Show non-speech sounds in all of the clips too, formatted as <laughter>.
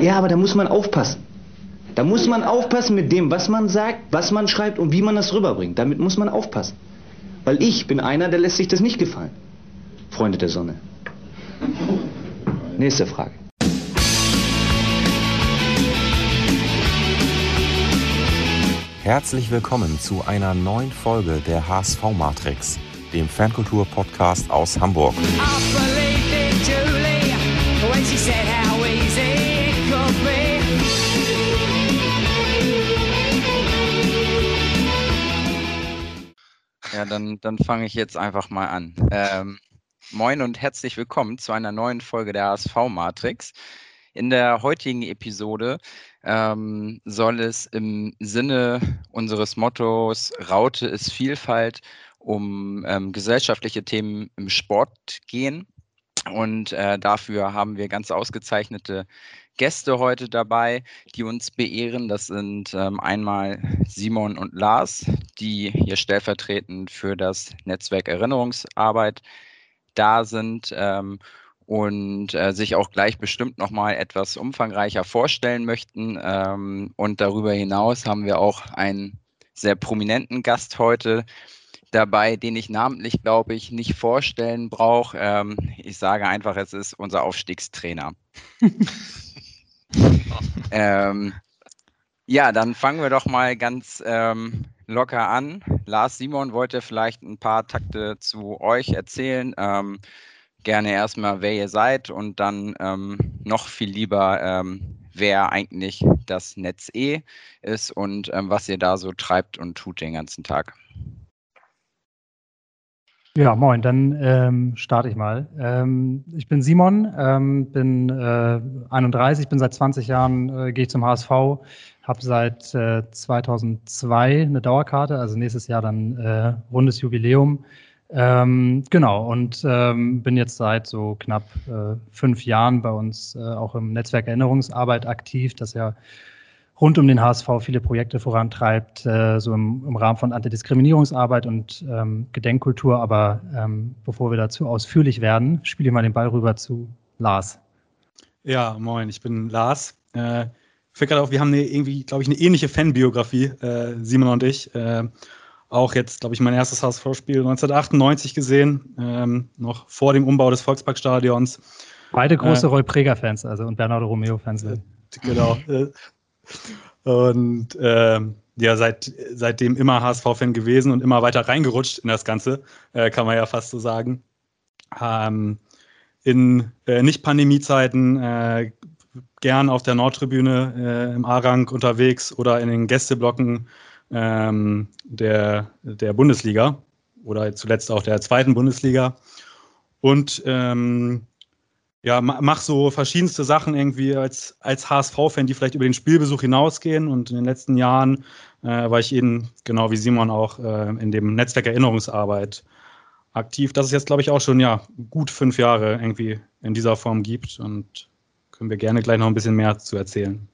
Ja, aber da muss man aufpassen. Da muss man aufpassen mit dem, was man sagt, was man schreibt und wie man das rüberbringt. Damit muss man aufpassen. Weil ich bin einer, der lässt sich das nicht gefallen. Freunde der Sonne. Nächste Frage. Herzlich willkommen zu einer neuen Folge der HSV Matrix, dem Fankultur-Podcast aus Hamburg. Ja, dann, dann fange ich jetzt einfach mal an. Ähm, moin und herzlich willkommen zu einer neuen Folge der HSV Matrix. In der heutigen Episode ähm, soll es im Sinne unseres Mottos Raute ist Vielfalt um ähm, gesellschaftliche Themen im Sport gehen. Und äh, dafür haben wir ganz ausgezeichnete Gäste heute dabei, die uns beehren. Das sind ähm, einmal Simon und Lars, die hier stellvertretend für das Netzwerk Erinnerungsarbeit da sind ähm, und äh, sich auch gleich bestimmt nochmal etwas umfangreicher vorstellen möchten. Ähm, und darüber hinaus haben wir auch einen sehr prominenten Gast heute dabei, den ich namentlich, glaube ich, nicht vorstellen brauche. Ähm, ich sage einfach, es ist unser Aufstiegstrainer. <laughs> <laughs> ähm, ja, dann fangen wir doch mal ganz ähm, locker an. Lars Simon wollte vielleicht ein paar Takte zu euch erzählen. Ähm, gerne erstmal, wer ihr seid und dann ähm, noch viel lieber, ähm, wer eigentlich das Netz E ist und ähm, was ihr da so treibt und tut den ganzen Tag. Ja, moin, dann ähm, starte ich mal. Ähm, ich bin Simon, ähm, bin äh, 31, bin seit 20 Jahren, äh, gehe ich zum HSV, habe seit äh, 2002 eine Dauerkarte, also nächstes Jahr dann äh, rundes Jubiläum. Ähm, genau, und ähm, bin jetzt seit so knapp äh, fünf Jahren bei uns äh, auch im Netzwerk Erinnerungsarbeit aktiv, das ja rund um den HSV viele Projekte vorantreibt, äh, so im, im, Rahmen von Antidiskriminierungsarbeit und ähm, Gedenkkultur. Aber ähm, bevor wir dazu ausführlich werden, spiele ich mal den Ball rüber zu Lars. Ja, moin, ich bin Lars. Äh, fällt gerade auf, wir haben eine, irgendwie, glaube ich, eine ähnliche Fanbiografie, äh, Simon und ich. Äh, auch jetzt, glaube ich, mein erstes HSV-Spiel 1998 gesehen, ähm, noch vor dem Umbau des Volksparkstadions. Beide große äh, Roy Preger-Fans, also und Bernardo Romeo-Fans. Genau. Und ähm, ja, seit, seitdem immer HSV-Fan gewesen und immer weiter reingerutscht in das Ganze, äh, kann man ja fast so sagen. Ähm, in äh, Nicht-Pandemie-Zeiten äh, gern auf der Nordtribüne äh, im A-Rang unterwegs oder in den Gästeblocken ähm, der, der Bundesliga oder zuletzt auch der zweiten Bundesliga. Und ähm, ja, mach so verschiedenste Sachen irgendwie als, als HSV-Fan, die vielleicht über den Spielbesuch hinausgehen. Und in den letzten Jahren äh, war ich eben, genau wie Simon auch, äh, in dem Netzwerk Erinnerungsarbeit aktiv. Das ist jetzt, glaube ich, auch schon ja gut fünf Jahre irgendwie in dieser Form gibt. Und können wir gerne gleich noch ein bisschen mehr zu erzählen.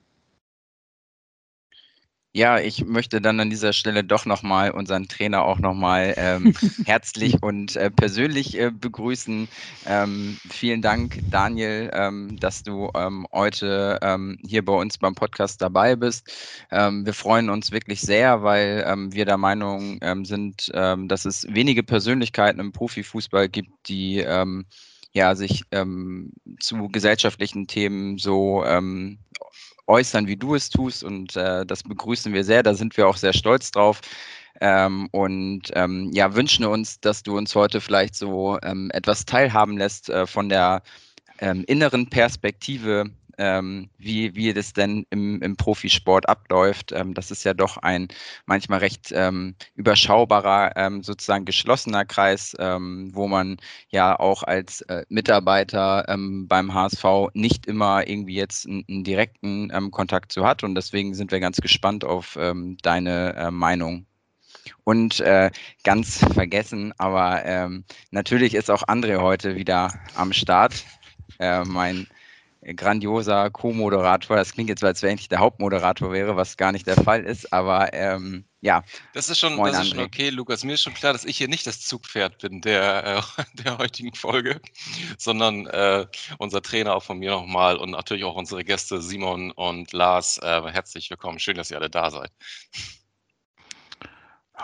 Ja, ich möchte dann an dieser Stelle doch nochmal unseren Trainer auch nochmal ähm, <laughs> herzlich und äh, persönlich äh, begrüßen. Ähm, vielen Dank, Daniel, ähm, dass du ähm, heute ähm, hier bei uns beim Podcast dabei bist. Ähm, wir freuen uns wirklich sehr, weil wir der Meinung sind, dass es wenige Persönlichkeiten im Profifußball gibt, die ja, sich zu gesellschaftlichen Themen so äußern, wie du es tust. Und äh, das begrüßen wir sehr. Da sind wir auch sehr stolz drauf. Ähm, und ähm, ja, wünschen uns, dass du uns heute vielleicht so ähm, etwas teilhaben lässt äh, von der ähm, inneren Perspektive ähm, wie, wie das denn im, im Profisport abläuft. Ähm, das ist ja doch ein manchmal recht ähm, überschaubarer, ähm, sozusagen geschlossener Kreis, ähm, wo man ja auch als äh, Mitarbeiter beim HSV nicht immer irgendwie jetzt einen, einen direkten Kontakt zu hat. Und deswegen sind wir ganz gespannt auf deine äh, Meinung. Und äh, ganz vergessen, aber ähm, natürlich ist auch André heute wieder am Start. Äh, mein grandioser Co-Moderator. Das klingt jetzt so, als wenn ich der Hauptmoderator wäre, was gar nicht der Fall ist, aber ähm, ja. Das ist schon, das ist schon okay, Lukas. Mir ist schon klar, dass ich hier nicht das Zugpferd bin der, äh, <laughs> der heutigen Folge, sondern äh, unser Trainer auch von mir nochmal und natürlich auch unsere Gäste Simon und Lars. Äh, herzlich willkommen. Schön, dass ihr alle da seid.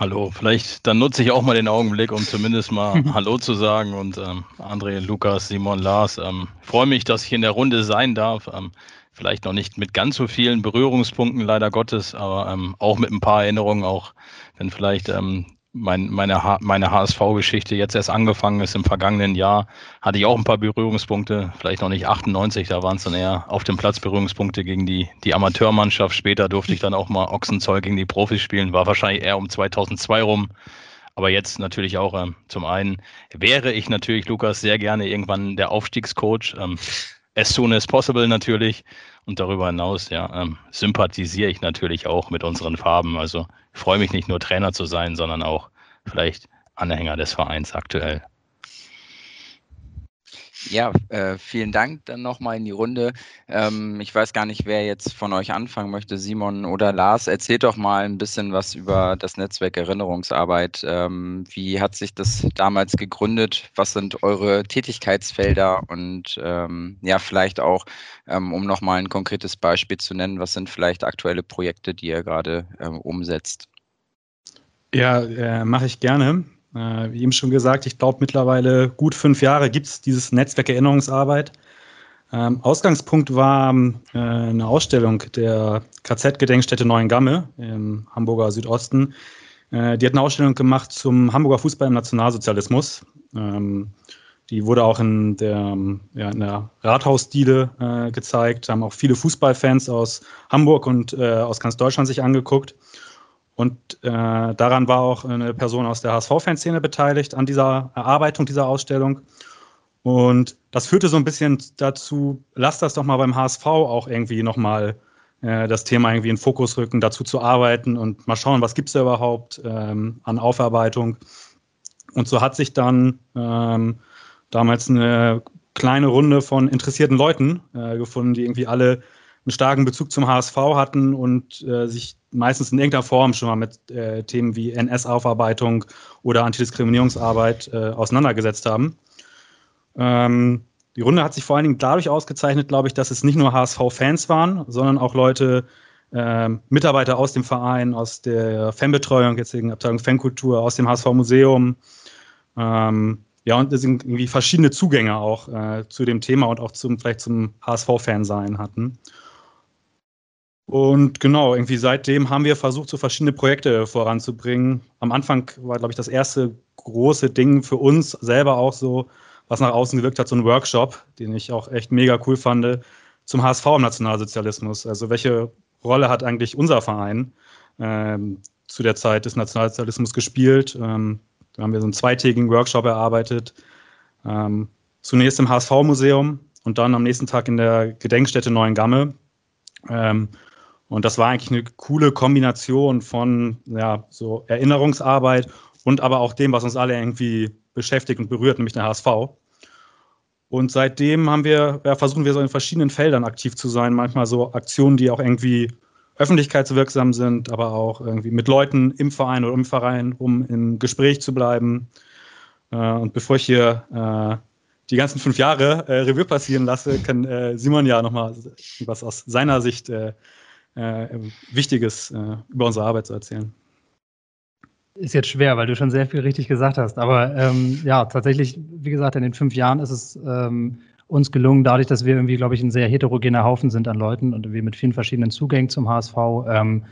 Hallo, vielleicht dann nutze ich auch mal den Augenblick, um zumindest mal <laughs> Hallo zu sagen und ähm, André, Lukas, Simon, Lars. Ähm, freue mich, dass ich in der Runde sein darf. Ähm, vielleicht noch nicht mit ganz so vielen Berührungspunkten, leider Gottes, aber ähm, auch mit ein paar Erinnerungen, auch wenn vielleicht ähm, mein, meine, meine HSV-Geschichte jetzt erst angefangen ist im vergangenen Jahr, hatte ich auch ein paar Berührungspunkte, vielleicht noch nicht 98, da waren es dann eher auf dem Platz Berührungspunkte gegen die, die Amateurmannschaft. Später durfte ich dann auch mal Ochsenzoll gegen die Profis spielen, war wahrscheinlich eher um 2002 rum. Aber jetzt natürlich auch ähm, zum einen wäre ich natürlich, Lukas, sehr gerne irgendwann der Aufstiegscoach. Ähm, as soon as possible natürlich. Und darüber hinaus, ja, ähm, sympathisiere ich natürlich auch mit unseren Farben. Also freue mich nicht nur Trainer zu sein, sondern auch vielleicht Anhänger des Vereins aktuell. Ja, äh, vielen Dank dann nochmal in die Runde. Ähm, ich weiß gar nicht, wer jetzt von euch anfangen möchte, Simon oder Lars. Erzählt doch mal ein bisschen was über das Netzwerk Erinnerungsarbeit. Ähm, wie hat sich das damals gegründet? Was sind eure Tätigkeitsfelder? Und ähm, ja, vielleicht auch, ähm, um nochmal ein konkretes Beispiel zu nennen, was sind vielleicht aktuelle Projekte, die ihr gerade ähm, umsetzt? Ja, äh, mache ich gerne. Äh, wie eben schon gesagt, ich glaube mittlerweile gut fünf Jahre gibt es dieses Netzwerk Erinnerungsarbeit. Ähm, Ausgangspunkt war äh, eine Ausstellung der KZ-Gedenkstätte Neuengamme im Hamburger Südosten. Äh, die hat eine Ausstellung gemacht zum Hamburger Fußball im Nationalsozialismus. Ähm, die wurde auch in der, ja, in der Rathausdiele äh, gezeigt, haben auch viele Fußballfans aus Hamburg und äh, aus ganz Deutschland sich angeguckt. Und äh, daran war auch eine Person aus der HSV-Fanszene beteiligt, an dieser Erarbeitung dieser Ausstellung. Und das führte so ein bisschen dazu, lass das doch mal beim HSV auch irgendwie nochmal äh, das Thema irgendwie in den Fokus rücken, dazu zu arbeiten und mal schauen, was gibt es da überhaupt ähm, an Aufarbeitung. Und so hat sich dann ähm, damals eine kleine Runde von interessierten Leuten äh, gefunden, die irgendwie alle einen starken Bezug zum HSV hatten und äh, sich meistens in irgendeiner Form schon mal mit äh, Themen wie NS-Aufarbeitung oder Antidiskriminierungsarbeit äh, auseinandergesetzt haben. Ähm, die Runde hat sich vor allen Dingen dadurch ausgezeichnet, glaube ich, dass es nicht nur HSV-Fans waren, sondern auch Leute, äh, Mitarbeiter aus dem Verein, aus der Fanbetreuung, jetzt wegen Abteilung Fankultur, aus dem HSV-Museum. Ähm, ja, und es sind irgendwie verschiedene Zugänge auch äh, zu dem Thema und auch zum, vielleicht zum HSV-Fan-Sein hatten. Und genau, irgendwie seitdem haben wir versucht, so verschiedene Projekte voranzubringen. Am Anfang war, glaube ich, das erste große Ding für uns selber auch so, was nach außen gewirkt hat, so ein Workshop, den ich auch echt mega cool fand, zum HSV im Nationalsozialismus. Also welche Rolle hat eigentlich unser Verein ähm, zu der Zeit des Nationalsozialismus gespielt? Ähm, da haben wir so einen zweitägigen Workshop erarbeitet. Ähm, zunächst im HSV-Museum und dann am nächsten Tag in der Gedenkstätte Neuengamme. Ähm, und das war eigentlich eine coole Kombination von ja, so Erinnerungsarbeit und aber auch dem, was uns alle irgendwie beschäftigt und berührt, nämlich der HSV. Und seitdem haben wir, ja, versuchen wir so in verschiedenen Feldern aktiv zu sein. Manchmal so Aktionen, die auch irgendwie öffentlichkeitswirksam sind, aber auch irgendwie mit Leuten im Verein oder im Verein, um im Gespräch zu bleiben. Äh, und bevor ich hier äh, die ganzen fünf Jahre äh, Revue passieren lasse, kann Simon ja nochmal was aus seiner Sicht Wichtiges äh, über unsere Arbeit zu erzählen. Ist jetzt schwer, weil du schon sehr viel richtig gesagt hast. Aber ähm, ja, tatsächlich, wie gesagt, in den fünf Jahren ist es ähm, uns gelungen, dadurch, dass wir irgendwie, glaube ich, ein sehr heterogener Haufen sind an Leuten und wir mit vielen verschiedenen Zugängen zum HSV, ähm,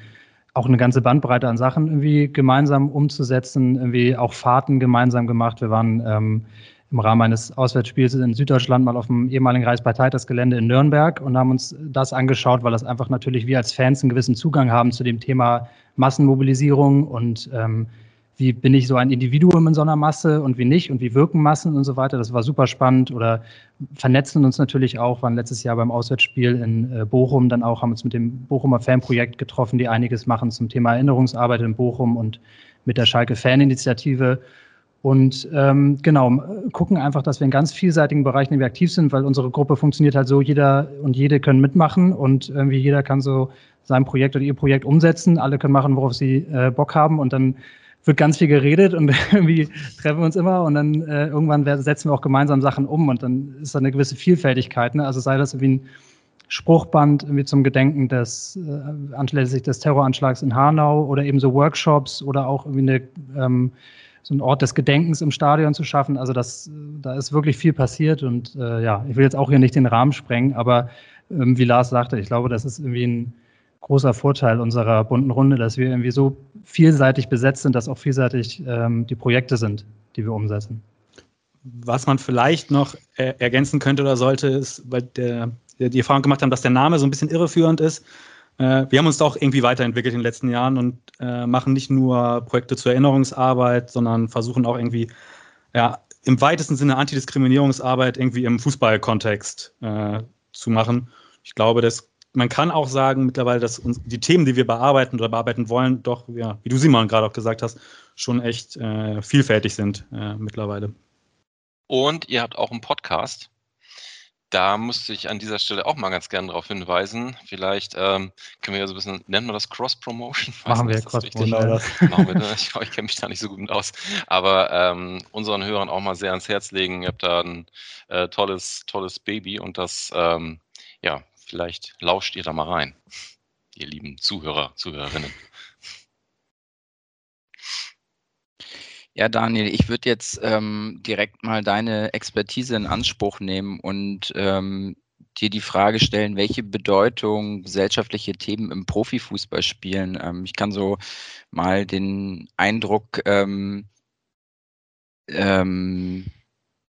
auch eine ganze Bandbreite an Sachen irgendwie gemeinsam umzusetzen, irgendwie auch Fahrten gemeinsam gemacht. Wir waren ähm, im Rahmen eines Auswärtsspiels in Süddeutschland mal auf dem ehemaligen Reichsparteitagsgelände in Nürnberg und haben uns das angeschaut, weil das einfach natürlich wir als Fans einen gewissen Zugang haben zu dem Thema Massenmobilisierung und ähm, wie bin ich so ein Individuum in so einer Masse und wie nicht und wie wirken Massen und so weiter. Das war super spannend oder vernetzen uns natürlich auch, waren letztes Jahr beim Auswärtsspiel in äh, Bochum. Dann auch, haben uns mit dem Bochumer Fanprojekt getroffen, die einiges machen zum Thema Erinnerungsarbeit in Bochum und mit der Schalke Faninitiative Und ähm, genau, gucken einfach, dass wir in ganz vielseitigen Bereichen wir aktiv sind, weil unsere Gruppe funktioniert halt so, jeder und jede können mitmachen und irgendwie jeder kann so sein Projekt oder ihr Projekt umsetzen. Alle können machen, worauf sie äh, Bock haben und dann wird ganz viel geredet und <laughs> irgendwie treffen wir uns immer und dann äh, irgendwann setzen wir auch gemeinsam Sachen um und dann ist da eine gewisse Vielfältigkeit. Ne? Also sei das irgendwie ein Spruchband irgendwie zum Gedenken des äh, anschließend des Terroranschlags in Hanau oder eben so Workshops oder auch irgendwie eine ähm, so einen Ort des Gedenkens im Stadion zu schaffen. Also das, da ist wirklich viel passiert und äh, ja, ich will jetzt auch hier nicht den Rahmen sprengen, aber ähm, wie Lars sagte, ich glaube, das ist irgendwie ein großer Vorteil unserer bunten Runde, dass wir irgendwie so vielseitig besetzt sind, dass auch vielseitig ähm, die Projekte sind, die wir umsetzen. Was man vielleicht noch äh, ergänzen könnte oder sollte, ist, weil der, die Erfahrung gemacht haben, dass der Name so ein bisschen irreführend ist. Äh, wir haben uns auch irgendwie weiterentwickelt in den letzten Jahren und äh, machen nicht nur Projekte zur Erinnerungsarbeit, sondern versuchen auch irgendwie, ja, im weitesten Sinne Antidiskriminierungsarbeit irgendwie im Fußballkontext äh, zu machen. Ich glaube, das, man kann auch sagen mittlerweile, dass uns die Themen, die wir bearbeiten oder bearbeiten wollen, doch, ja, wie du Simon gerade auch gesagt hast, schon echt äh, vielfältig sind äh, mittlerweile. Und ihr habt auch einen Podcast da musste ich an dieser Stelle auch mal ganz gerne darauf hinweisen. Vielleicht ähm, können wir ja so ein bisschen, nennen wir das Cross-Promotion? <laughs> Machen wir Cross-Promotion. Genau <laughs> Machen wir, ne? Ich glaube, ich kenne mich da nicht so gut aus. Aber ähm, unseren Hörern auch mal sehr ans Herz legen. Ihr habt da ein äh, tolles, tolles Baby und das, ähm, ja, vielleicht lauscht ihr da mal rein, ihr lieben Zuhörer, Zuhörerinnen. Ja, Daniel, ich würde jetzt ähm, direkt mal deine Expertise in Anspruch nehmen und ähm, dir die Frage stellen, welche Bedeutung gesellschaftliche Themen im Profifußball spielen. Ähm, ich kann so mal den Eindruck ähm, ähm,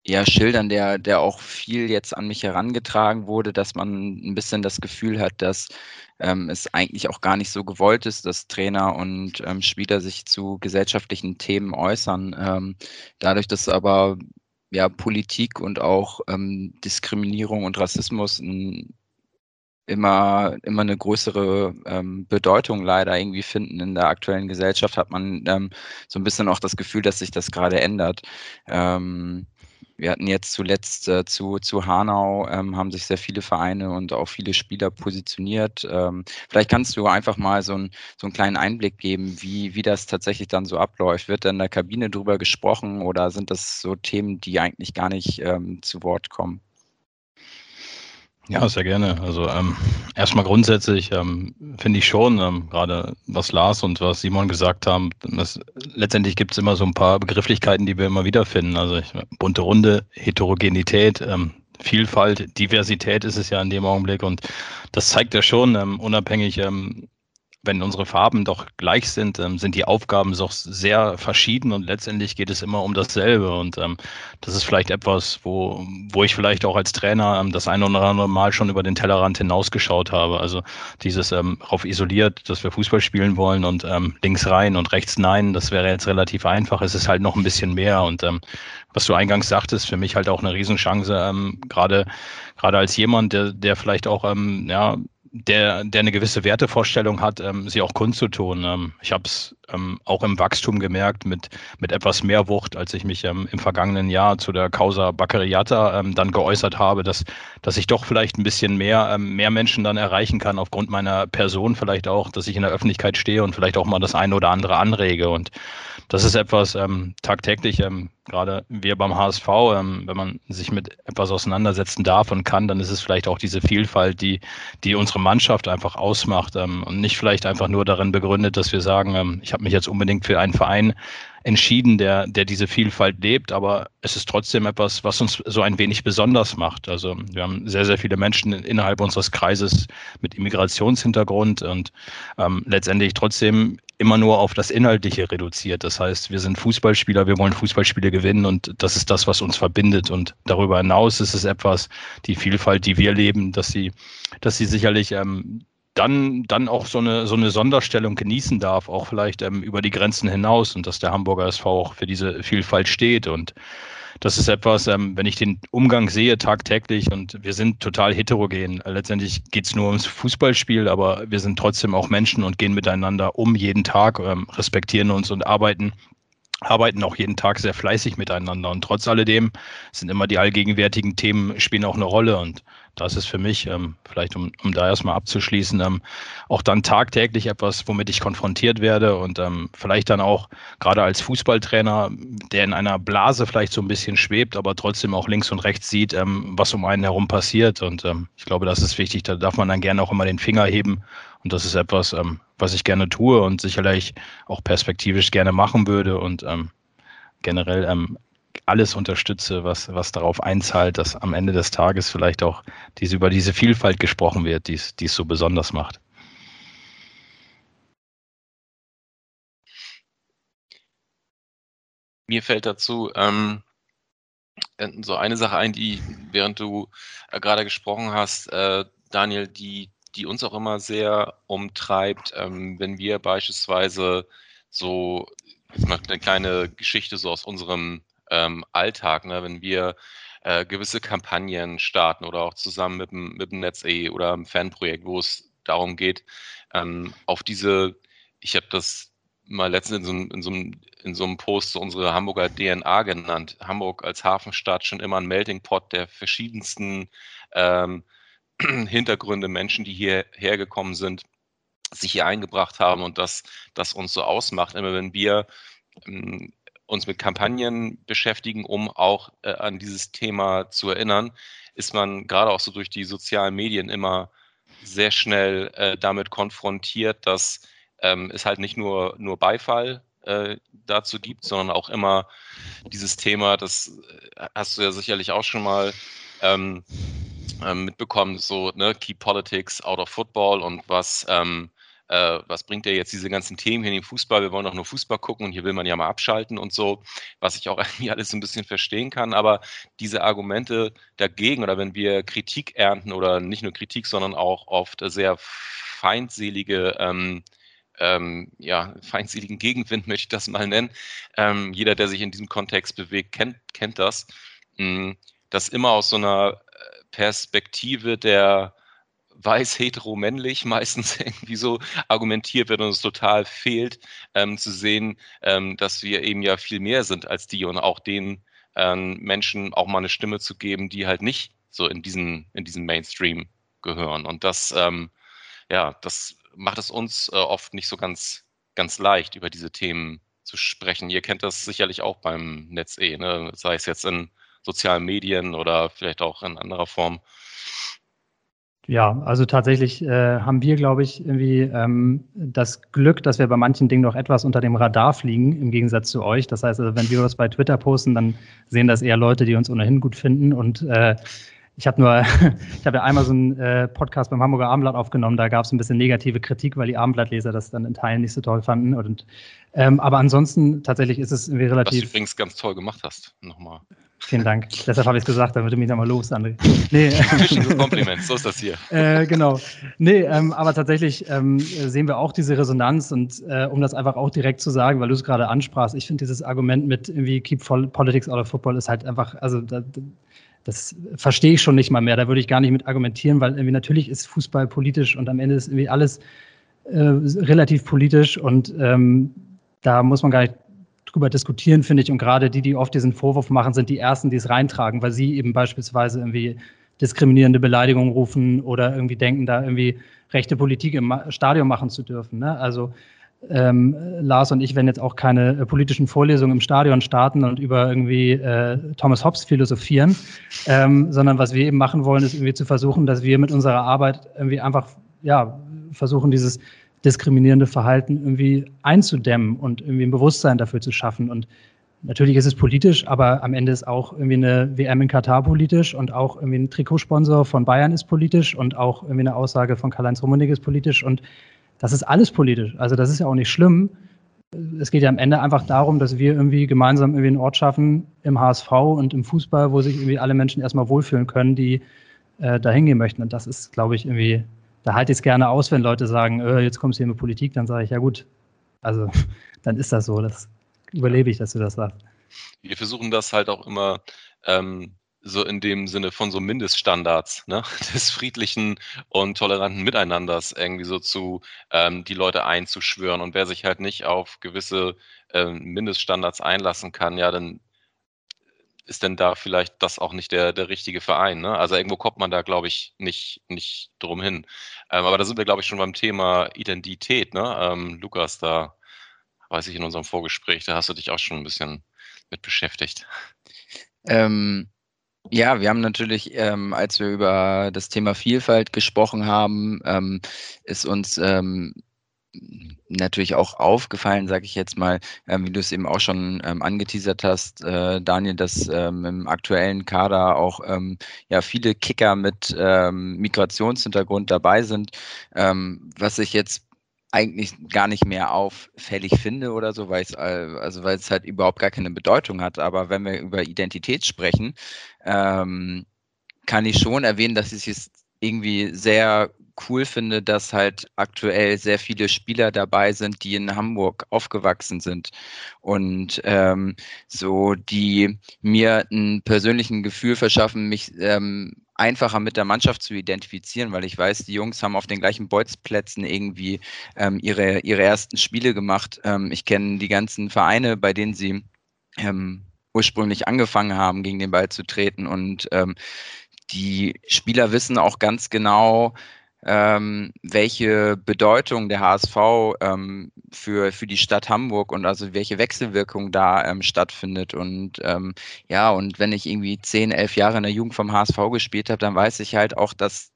ja, schildern, der, der auch viel jetzt an mich herangetragen wurde, dass man ein bisschen das Gefühl hat, dass ähm, es eigentlich auch gar nicht so gewollt ist, dass Trainer und ähm, Spieler sich zu gesellschaftlichen Themen äußern. Ähm, dadurch, dass aber ja, Politik und auch ähm, Diskriminierung und Rassismus ein, immer, immer eine größere ähm, Bedeutung leider irgendwie finden in der aktuellen Gesellschaft, hat man ähm, so ein bisschen auch das Gefühl, dass sich das gerade ändert. Ähm, wir hatten jetzt zuletzt äh, zu, zu Hanau, ähm, haben sich sehr viele Vereine und auch viele Spieler positioniert. Ähm, vielleicht kannst du einfach mal so, ein, so einen kleinen Einblick geben, wie, wie das tatsächlich dann so abläuft. Wird in der Kabine drüber gesprochen oder sind das so Themen, die eigentlich gar nicht ähm, zu Wort kommen? Ja, sehr gerne. Also ähm, erstmal grundsätzlich ähm, finde ich schon, ähm, gerade was Lars und was Simon gesagt haben, dass, letztendlich gibt es immer so ein paar Begrifflichkeiten, die wir immer wieder finden. Also ich, bunte Runde, Heterogenität, ähm, Vielfalt, Diversität ist es ja in dem Augenblick und das zeigt ja schon, ähm, unabhängig ähm, wenn unsere Farben doch gleich sind, ähm, sind die Aufgaben doch sehr verschieden und letztendlich geht es immer um dasselbe. Und ähm, das ist vielleicht etwas, wo, wo ich vielleicht auch als Trainer ähm, das eine oder andere Mal schon über den Tellerrand hinausgeschaut habe. Also dieses ähm, auf isoliert, dass wir Fußball spielen wollen und ähm, links rein und rechts nein, das wäre jetzt relativ einfach. Es ist halt noch ein bisschen mehr. Und ähm, was du eingangs sagtest, für mich halt auch eine Riesenchance, ähm, gerade gerade als jemand, der, der vielleicht auch ähm, ja, der, der eine gewisse Wertevorstellung hat, ähm, sie auch kundzutun. Ähm, ich habe es ähm, auch im Wachstum gemerkt mit, mit etwas mehr Wucht, als ich mich ähm, im vergangenen Jahr zu der Causa Baccariata ähm, dann geäußert habe, dass, dass ich doch vielleicht ein bisschen mehr, ähm, mehr Menschen dann erreichen kann aufgrund meiner Person vielleicht auch, dass ich in der Öffentlichkeit stehe und vielleicht auch mal das eine oder andere anrege. Und das ist etwas ähm, tagtäglich, ähm, gerade wir beim HSV, ähm, wenn man sich mit etwas auseinandersetzen darf und kann, dann ist es vielleicht auch diese Vielfalt, die, die unsere Mannschaft einfach ausmacht ähm, und nicht vielleicht einfach nur darin begründet, dass wir sagen, ähm, ich habe mich jetzt unbedingt für einen Verein entschieden, der, der diese Vielfalt lebt, aber es ist trotzdem etwas, was uns so ein wenig besonders macht. Also wir haben sehr, sehr viele Menschen innerhalb unseres Kreises mit Immigrationshintergrund und ähm, letztendlich trotzdem immer nur auf das Inhaltliche reduziert. Das heißt, wir sind Fußballspieler, wir wollen Fußballspiele gewinnen und das ist das, was uns verbindet. Und darüber hinaus ist es etwas, die Vielfalt, die wir leben, dass sie, dass sie sicherlich ähm, dann, dann auch so eine, so eine Sonderstellung genießen darf, auch vielleicht ähm, über die Grenzen hinaus und dass der Hamburger SV auch für diese Vielfalt steht. Und das ist etwas, ähm, wenn ich den Umgang sehe tagtäglich und wir sind total heterogen. Letztendlich geht es nur ums Fußballspiel, aber wir sind trotzdem auch Menschen und gehen miteinander um jeden Tag, ähm, respektieren uns und arbeiten arbeiten auch jeden Tag sehr fleißig miteinander. Und trotz alledem sind immer die allgegenwärtigen Themen, spielen auch eine Rolle. Und das ist für mich, ähm, vielleicht um, um da erstmal abzuschließen, ähm, auch dann tagtäglich etwas, womit ich konfrontiert werde und ähm, vielleicht dann auch gerade als Fußballtrainer, der in einer Blase vielleicht so ein bisschen schwebt, aber trotzdem auch links und rechts sieht, ähm, was um einen herum passiert. Und ähm, ich glaube, das ist wichtig. Da darf man dann gerne auch immer den Finger heben. Und das ist etwas, ähm, was ich gerne tue und sicherlich auch perspektivisch gerne machen würde und generell alles unterstütze, was, was darauf einzahlt, dass am Ende des Tages vielleicht auch diese, über diese Vielfalt gesprochen wird, die es so besonders macht. Mir fällt dazu ähm, so eine Sache ein, die, während du äh, gerade gesprochen hast, äh, Daniel, die, die uns auch immer sehr umtreibt, ähm, wenn wir beispielsweise so, eine kleine Geschichte so aus unserem ähm, Alltag, ne? wenn wir äh, gewisse Kampagnen starten oder auch zusammen mit dem, mit dem NetzE oder einem Fanprojekt, wo es darum geht, ähm, auf diese, ich habe das mal letztens in so, einem, in, so in so einem Post unsere Hamburger DNA genannt. Hamburg als Hafenstadt schon immer ein Melting Pot der verschiedensten ähm, <clears throat> Hintergründe, Menschen, die hierher gekommen sind, sich hier eingebracht haben und das, das uns so ausmacht. Immer wenn wir ähm, uns mit Kampagnen beschäftigen, um auch äh, an dieses Thema zu erinnern, ist man gerade auch so durch die sozialen Medien immer sehr schnell äh, damit konfrontiert, dass ähm, es halt nicht nur, nur Beifall äh, dazu gibt, sondern auch immer dieses Thema, das äh, hast du ja sicherlich auch schon mal ähm, ähm, mitbekommen, so ne, Keep Politics out of Football und was ähm, äh, was bringt der jetzt diese ganzen Themen hier in den Fußball? Wir wollen doch nur Fußball gucken und hier will man ja mal abschalten und so, was ich auch <laughs> irgendwie alles so ein bisschen verstehen kann. Aber diese Argumente dagegen oder wenn wir Kritik ernten oder nicht nur Kritik, sondern auch oft sehr feindselige ähm, ähm, ja, feindseligen Gegenwind, <laughs> möchte ich das mal nennen. Ähm, jeder, der sich in diesem Kontext bewegt, kennt, kennt das. Mh, hm, das immer aus so einer Perspektive der weiß, hetero, männlich <laughs> meistens irgendwie so argumentiert wird und es total fehlt, ähm, zu sehen, ähm, dass wir eben ja viel mehr sind als die und auch den ähm, Menschen auch mal eine Stimme zu geben, die halt nicht so in diesen, in diesen Mainstream gehören. Und das, ähm, ja, das macht es uns äh, oft nicht so ganz, ganz leicht, über diese Themen zu sprechen. Ihr kennt das sicherlich auch beim Netz eh, ne? sei es jetzt in sozialen Medien oder vielleicht auch in anderer Form. Ja, also tatsächlich äh, haben wir, glaube ich, irgendwie ähm, das Glück, dass wir bei manchen Dingen noch etwas unter dem Radar fliegen, im Gegensatz zu euch. Das heißt, also, wenn wir was bei Twitter posten, dann sehen das eher Leute, die uns ohnehin gut finden. Und äh, ich habe nur, <laughs> ich habe ja einmal so einen äh, Podcast beim Hamburger Abendblatt aufgenommen, da gab es ein bisschen negative Kritik, weil die Abendblattleser das dann in Teilen nicht so toll fanden. Und, ähm, aber ansonsten tatsächlich ist es irgendwie relativ. Was du übrigens ganz toll gemacht hast, nochmal. Vielen Dank. <laughs> Deshalb habe ich es gesagt, damit du mich nochmal los, André. <laughs> Nee. Kompliment, so ist das hier. äh, genau. Nee, ähm, aber tatsächlich ähm, sehen wir auch diese Resonanz und äh, um das einfach auch direkt zu sagen, weil du es gerade ansprachst, ich finde dieses Argument mit irgendwie Keep Politics out of Football ist halt einfach, also da, das verstehe ich schon nicht mal mehr. Da würde ich gar nicht mit argumentieren, weil irgendwie natürlich ist Fußball politisch und am Ende ist irgendwie alles äh, relativ politisch und ähm, da muss man gar nicht drüber diskutieren, finde ich. Und gerade die, die oft diesen Vorwurf machen, sind die Ersten, die es reintragen, weil sie eben beispielsweise irgendwie diskriminierende Beleidigungen rufen oder irgendwie denken, da irgendwie rechte Politik im Stadion machen zu dürfen. Ne? Also ähm, Lars und ich werden jetzt auch keine äh, politischen Vorlesungen im Stadion starten und über irgendwie äh, Thomas Hobbes philosophieren, ähm, sondern was wir eben machen wollen, ist irgendwie zu versuchen, dass wir mit unserer Arbeit irgendwie einfach ja versuchen, dieses diskriminierende Verhalten irgendwie einzudämmen und irgendwie ein Bewusstsein dafür zu schaffen. Und natürlich ist es politisch, aber am Ende ist auch irgendwie eine WM in Katar politisch und auch irgendwie ein Trikotsponsor von Bayern ist politisch und auch irgendwie eine Aussage von Karl-Heinz Rummenigge ist politisch und das ist alles politisch. Also das ist ja auch nicht schlimm. Es geht ja am Ende einfach darum, dass wir irgendwie gemeinsam irgendwie einen Ort schaffen im HSV und im Fußball, wo sich irgendwie alle Menschen erstmal wohlfühlen können, die äh, da hingehen möchten. Und das ist, glaube ich, irgendwie da halte ich es gerne aus, wenn Leute sagen, äh, jetzt kommst du hier mit Politik, dann sage ich, ja gut, also <laughs> dann ist das so, das überlebe ich, dass du das sagst. Wir versuchen das halt auch immer ähm, so in dem Sinne von so Mindeststandards, ne, <laughs> des friedlichen und toleranten Miteinanders irgendwie so zu ähm, die Leute einzuschwören. Und wer sich halt nicht auf gewisse ähm, Mindeststandards einlassen kann, ja, dann ist denn da vielleicht das auch nicht der, der richtige Verein? Ne? Also irgendwo kommt man da, glaube ich, nicht, nicht drum hin. Ähm, aber da sind wir, glaube ich, schon beim Thema Identität. Ne? Ähm, Lukas, da weiß ich in unserem Vorgespräch, da hast du dich auch schon ein bisschen mit beschäftigt. Ähm, ja, wir haben natürlich, ähm, als wir über das Thema Vielfalt gesprochen haben, ähm, ist uns ähm, natürlich auch aufgefallen, sage ich jetzt mal, ähm, wie du es eben auch schon ähm, angeteasert hast, äh, Daniel, dass ähm, im aktuellen Kader auch ähm, ja viele Kicker mit ähm, Migrationshintergrund dabei sind, ähm, was ich jetzt eigentlich gar nicht mehr auffällig finde oder so, weil es äh, also weil es halt überhaupt gar keine Bedeutung hat. Aber wenn wir über Identität sprechen, ähm, kann ich schon erwähnen, dass ich es irgendwie sehr cool finde, dass halt aktuell sehr viele Spieler dabei sind, die in Hamburg aufgewachsen sind und ähm, so die mir ein persönlichen Gefühl verschaffen, mich ähm, einfacher mit der Mannschaft zu identifizieren, weil ich weiß, die Jungs haben auf den gleichen Bolzplätzen irgendwie ähm, ihre, ihre ersten Spiele gemacht. Ähm, ich kenne die ganzen Vereine, bei denen sie ähm, ursprünglich angefangen haben, gegen den Ball zu treten und ähm, die Spieler wissen auch ganz genau, ähm, welche Bedeutung der HSV ähm, für, für die Stadt Hamburg und also welche Wechselwirkung da ähm, stattfindet. Und ähm, ja, und wenn ich irgendwie zehn, elf Jahre in der Jugend vom HSV gespielt habe, dann weiß ich halt auch, dass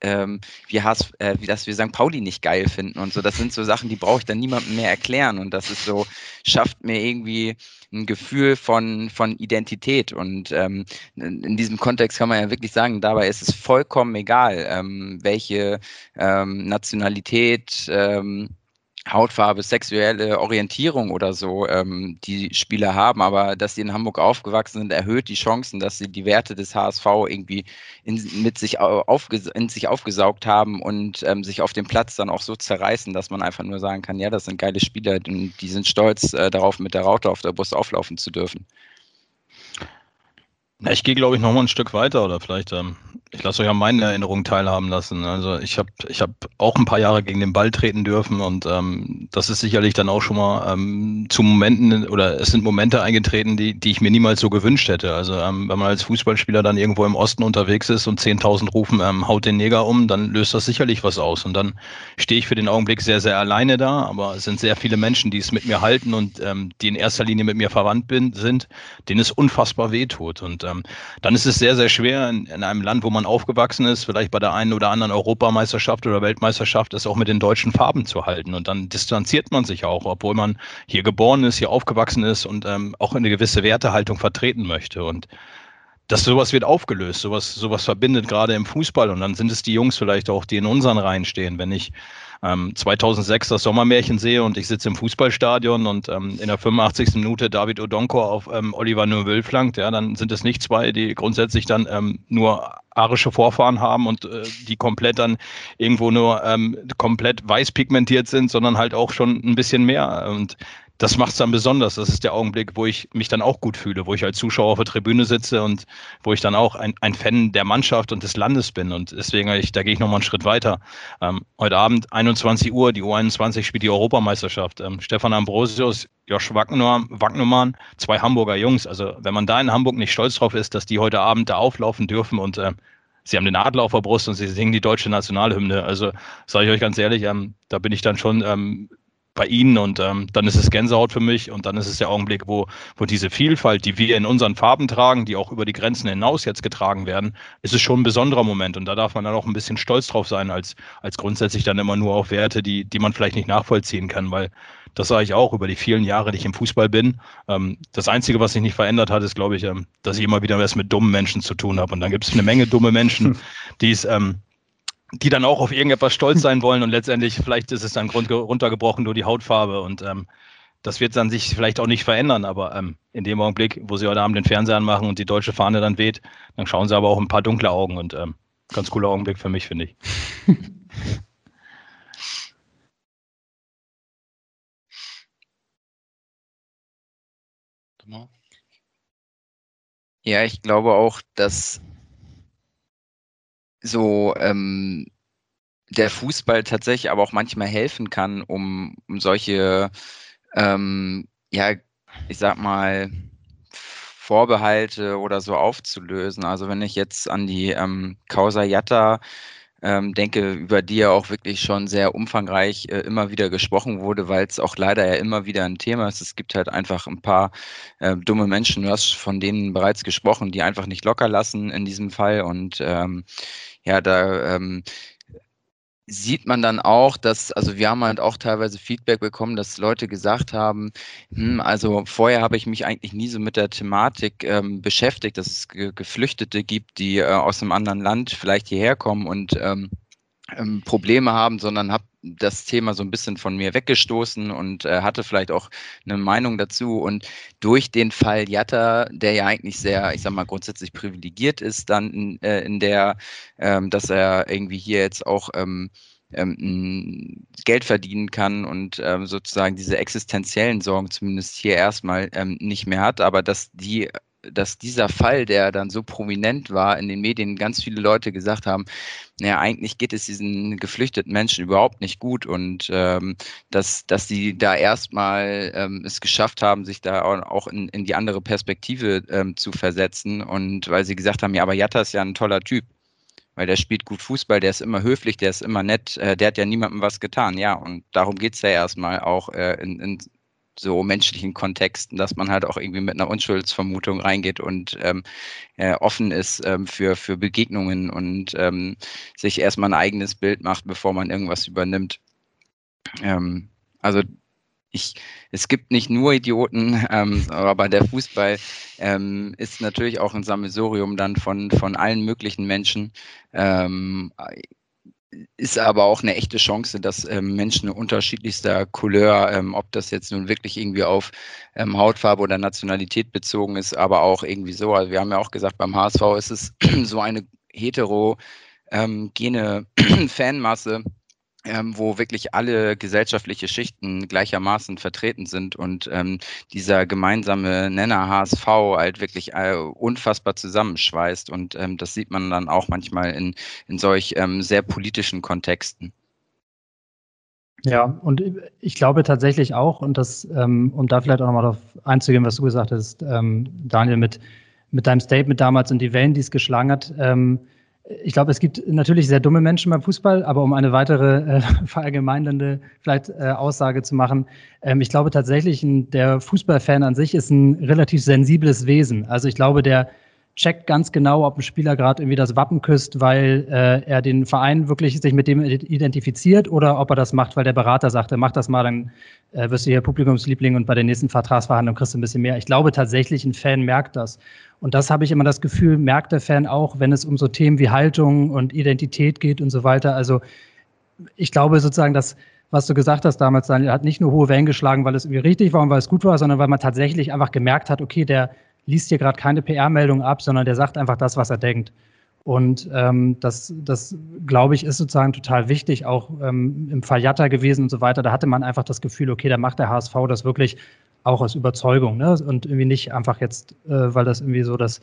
ähm, wie, Haas, äh, wie das wir St. Pauli nicht geil finden und so. Das sind so Sachen, die brauche ich dann niemandem mehr erklären. Und das ist so, schafft mir irgendwie ein Gefühl von, von Identität. Und ähm, in diesem Kontext kann man ja wirklich sagen, dabei ist es vollkommen egal, ähm, welche ähm, Nationalität, ähm, Hautfarbe, sexuelle Orientierung oder so ähm, die Spieler haben, aber dass sie in Hamburg aufgewachsen sind, erhöht die Chancen, dass sie die Werte des HSV irgendwie in, mit sich aufges in sich aufgesaugt haben und ähm, sich auf dem Platz dann auch so zerreißen, dass man einfach nur sagen kann, ja, das sind geile Spieler und die sind stolz äh, darauf, mit der Raute auf der Brust auflaufen zu dürfen. Ja, ich gehe, glaube ich, noch mal ein Stück weiter oder vielleicht ähm, ich lasse euch an meinen Erinnerungen teilhaben lassen. Also ich habe ich hab auch ein paar Jahre gegen den Ball treten dürfen und ähm, das ist sicherlich dann auch schon mal ähm, zu Momenten oder es sind Momente eingetreten, die, die ich mir niemals so gewünscht hätte. Also ähm, wenn man als Fußballspieler dann irgendwo im Osten unterwegs ist und 10.000 rufen, ähm, haut den Neger um, dann löst das sicherlich was aus. Und dann stehe ich für den Augenblick sehr, sehr alleine da, aber es sind sehr viele Menschen, die es mit mir halten und ähm, die in erster Linie mit mir verwandt bin, sind, denen es unfassbar wehtut. Und ähm, dann ist es sehr, sehr schwer in, in einem Land, wo man aufgewachsen ist, vielleicht bei der einen oder anderen Europameisterschaft oder Weltmeisterschaft, es auch mit den deutschen Farben zu halten. Und dann distanziert man sich auch, obwohl man hier geboren ist, hier aufgewachsen ist und ähm, auch eine gewisse Wertehaltung vertreten möchte. Und das sowas wird aufgelöst, sowas, sowas verbindet gerade im Fußball. Und dann sind es die Jungs vielleicht auch, die in unseren Reihen stehen. Wenn ich ähm, 2006 das Sommermärchen sehe und ich sitze im Fußballstadion und ähm, in der 85. Minute David Odonko auf ähm, Oliver Neuville flankt, ja, dann sind es nicht zwei, die grundsätzlich dann ähm, nur arische Vorfahren haben und äh, die komplett dann irgendwo nur ähm, komplett weiß pigmentiert sind, sondern halt auch schon ein bisschen mehr. Und das macht es dann besonders. Das ist der Augenblick, wo ich mich dann auch gut fühle, wo ich als Zuschauer auf der Tribüne sitze und wo ich dann auch ein, ein Fan der Mannschaft und des Landes bin. Und deswegen, ich, da gehe ich nochmal einen Schritt weiter. Ähm, heute Abend, 21 Uhr, die U21 spielt die Europameisterschaft. Ähm, Stefan Ambrosius, Josh Wagnumann, zwei Hamburger Jungs. Also wenn man da in Hamburg nicht stolz drauf ist, dass die heute Abend da auflaufen dürfen und äh, sie haben den Adler auf der Brust und sie singen die deutsche Nationalhymne. Also sage ich euch ganz ehrlich, ähm, da bin ich dann schon ähm, bei ihnen und ähm, dann ist es Gänsehaut für mich und dann ist es der Augenblick, wo, wo diese Vielfalt, die wir in unseren Farben tragen, die auch über die Grenzen hinaus jetzt getragen werden, ist es schon ein besonderer Moment und da darf man dann auch ein bisschen stolz drauf sein, als, als grundsätzlich dann immer nur auf Werte, die, die man vielleicht nicht nachvollziehen kann, weil das sage ich auch über die vielen Jahre, die ich im Fußball bin. Ähm, das Einzige, was sich nicht verändert hat, ist, glaube ich, ähm, dass ich immer wieder was mit dummen Menschen zu tun habe und dann gibt es eine Menge dumme Menschen, <laughs> die es ähm, die dann auch auf irgendetwas stolz sein wollen und letztendlich vielleicht ist es dann runtergebrochen nur die Hautfarbe und ähm, das wird dann sich vielleicht auch nicht verändern, aber ähm, in dem Augenblick, wo sie heute Abend den Fernseher anmachen und die deutsche Fahne dann weht, dann schauen sie aber auch ein paar dunkle Augen und ähm, ganz cooler Augenblick für mich, finde ich. <laughs> Ja, ich glaube auch, dass so ähm, der Fußball tatsächlich aber auch manchmal helfen kann, um, um solche, ähm, ja, ich sag mal, Vorbehalte oder so aufzulösen. Also wenn ich jetzt an die ähm, Causa Jatta ähm, denke, über die ja auch wirklich schon sehr umfangreich äh, immer wieder gesprochen wurde, weil es auch leider ja immer wieder ein Thema ist. Es gibt halt einfach ein paar äh, dumme Menschen, du hast von denen bereits gesprochen, die einfach nicht locker lassen in diesem Fall. Und ähm, ja, da ähm, sieht man dann auch, dass, also wir haben halt auch teilweise Feedback bekommen, dass Leute gesagt haben, hm, also vorher habe ich mich eigentlich nie so mit der Thematik ähm, beschäftigt, dass es Ge Geflüchtete gibt, die äh, aus einem anderen Land vielleicht hierher kommen und ähm, ähm, Probleme haben, sondern habe das Thema so ein bisschen von mir weggestoßen und äh, hatte vielleicht auch eine Meinung dazu. Und durch den Fall Jatta, der ja eigentlich sehr, ich sag mal, grundsätzlich privilegiert ist, dann in, äh, in der, ähm, dass er irgendwie hier jetzt auch ähm, ähm, Geld verdienen kann und ähm, sozusagen diese existenziellen Sorgen zumindest hier erstmal ähm, nicht mehr hat, aber dass die dass dieser Fall, der dann so prominent war, in den Medien ganz viele Leute gesagt haben, naja, eigentlich geht es diesen geflüchteten Menschen überhaupt nicht gut und ähm, dass, dass die da erstmal ähm, es geschafft haben, sich da auch in, in die andere Perspektive ähm, zu versetzen und weil sie gesagt haben, ja, aber Jatta ist ja ein toller Typ weil der spielt gut Fußball, der ist immer höflich, der ist immer nett, äh, der hat ja niemandem was getan. Ja, und darum geht's ja erstmal auch äh, in, in so menschlichen Kontexten, dass man halt auch irgendwie mit einer Unschuldsvermutung reingeht und ähm, äh, offen ist ähm, für, für Begegnungen und ähm, sich erstmal ein eigenes Bild macht, bevor man irgendwas übernimmt. Ähm, also ich, es gibt nicht nur Idioten, <laughs> ähm, aber der Fußball ähm, ist natürlich auch ein Sammelsurium dann von, von allen möglichen Menschen. Ist aber auch eine echte Chance, dass ähm, Menschen unterschiedlichster Couleur, ähm, ob das jetzt nun wirklich irgendwie auf ähm, Hautfarbe oder Nationalität bezogen ist, aber auch irgendwie so. Also wir haben ja auch gesagt, beim HSV ist es <clears throat> so eine heterogene ähm, <clears throat> Fanmasse, ähm, wo wirklich alle gesellschaftliche Schichten gleichermaßen vertreten sind und ähm, dieser gemeinsame Nenner HSV halt wirklich äh, unfassbar zusammenschweißt. Und ähm, das sieht man dann auch manchmal in, in solch ähm, sehr politischen Kontexten. Ja, und ich glaube tatsächlich auch, und das, ähm, um da vielleicht auch nochmal darauf einzugehen, was du gesagt hast, ähm, Daniel, mit, mit deinem Statement damals und die Wellen, die es geschlagen hat, ich glaube, es gibt natürlich sehr dumme Menschen beim Fußball, aber um eine weitere äh, <laughs> verallgemeinernde vielleicht äh, Aussage zu machen, ähm, ich glaube tatsächlich, der Fußballfan an sich ist ein relativ sensibles Wesen. Also ich glaube, der checkt ganz genau, ob ein Spieler gerade irgendwie das Wappen küsst, weil äh, er den Verein wirklich sich mit dem identifiziert oder ob er das macht, weil der Berater sagte, mach das mal, dann äh, wirst du hier Publikumsliebling und bei der nächsten Vertragsverhandlung kriegst du ein bisschen mehr. Ich glaube tatsächlich, ein Fan merkt das. Und das habe ich immer das Gefühl, merkt der Fan auch, wenn es um so Themen wie Haltung und Identität geht und so weiter. Also ich glaube sozusagen, dass was du gesagt hast damals, Daniel, hat nicht nur hohe Wellen geschlagen, weil es irgendwie richtig war und weil es gut war, sondern weil man tatsächlich einfach gemerkt hat, okay, der liest hier gerade keine PR-Meldung ab, sondern der sagt einfach das, was er denkt. Und ähm, das, das glaube ich, ist sozusagen total wichtig, auch ähm, im Fall Jatta gewesen und so weiter. Da hatte man einfach das Gefühl, okay, da macht der HSV das wirklich auch aus Überzeugung ne? und irgendwie nicht einfach jetzt, äh, weil das irgendwie so das,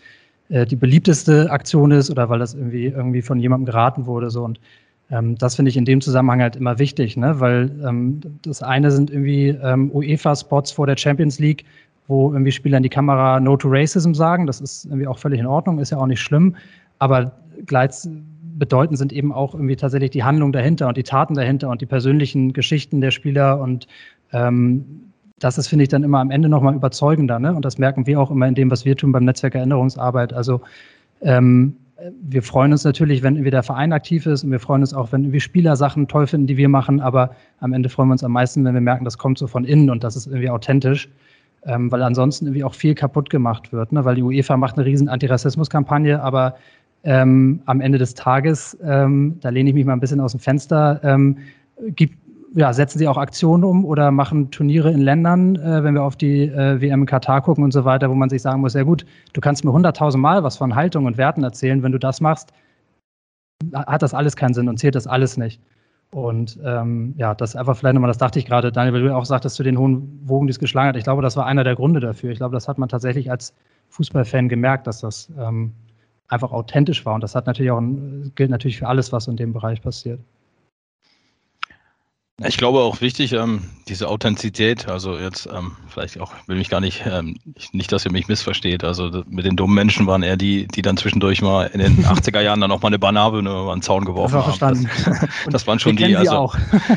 äh, die beliebteste Aktion ist oder weil das irgendwie, irgendwie von jemandem geraten wurde. So. Und ähm, das finde ich in dem Zusammenhang halt immer wichtig, ne? weil ähm, das eine sind irgendwie ähm, UEFA-Spots vor der Champions League, wo irgendwie Spieler in die Kamera No to Racism sagen. Das ist irgendwie auch völlig in Ordnung, ist ja auch nicht schlimm. Aber gleichbedeutend sind eben auch irgendwie tatsächlich die Handlung dahinter und die Taten dahinter und die persönlichen Geschichten der Spieler. Und ähm, das ist, finde ich, dann immer am Ende nochmal überzeugender. Ne? Und das merken wir auch immer in dem, was wir tun beim Netzwerk Erinnerungsarbeit. Also ähm, wir freuen uns natürlich, wenn irgendwie der Verein aktiv ist und wir freuen uns auch, wenn wir Spieler Sachen toll finden, die wir machen, aber am Ende freuen wir uns am meisten, wenn wir merken, das kommt so von innen und das ist irgendwie authentisch ähm, weil ansonsten irgendwie auch viel kaputt gemacht wird, ne? weil die UEFA macht eine riesen Antirassismus-Kampagne, aber ähm, am Ende des Tages, ähm, da lehne ich mich mal ein bisschen aus dem Fenster, ähm, gibt, ja, setzen sie auch Aktionen um oder machen Turniere in Ländern, äh, wenn wir auf die äh, WM in Katar gucken und so weiter, wo man sich sagen muss, ja gut, du kannst mir hunderttausend Mal was von Haltung und Werten erzählen, wenn du das machst, hat das alles keinen Sinn und zählt das alles nicht. Und ähm, ja, das einfach vielleicht nochmal, das dachte ich gerade, Daniel, weil du auch sagtest zu den hohen Wogen, die es geschlagen hat. Ich glaube, das war einer der Gründe dafür. Ich glaube, das hat man tatsächlich als Fußballfan gemerkt, dass das ähm, einfach authentisch war. Und das hat natürlich auch ein, gilt natürlich für alles, was in dem Bereich passiert. Ich glaube auch wichtig, ähm, diese Authentizität, also jetzt ähm, vielleicht auch, will mich gar nicht, ähm, nicht, dass ihr mich missversteht, also mit den dummen Menschen waren eher die, die dann zwischendurch mal in den <laughs> 80er Jahren dann auch mal eine Banane über einen Zaun geworfen das haben. Das, <laughs> das, waren schon die, also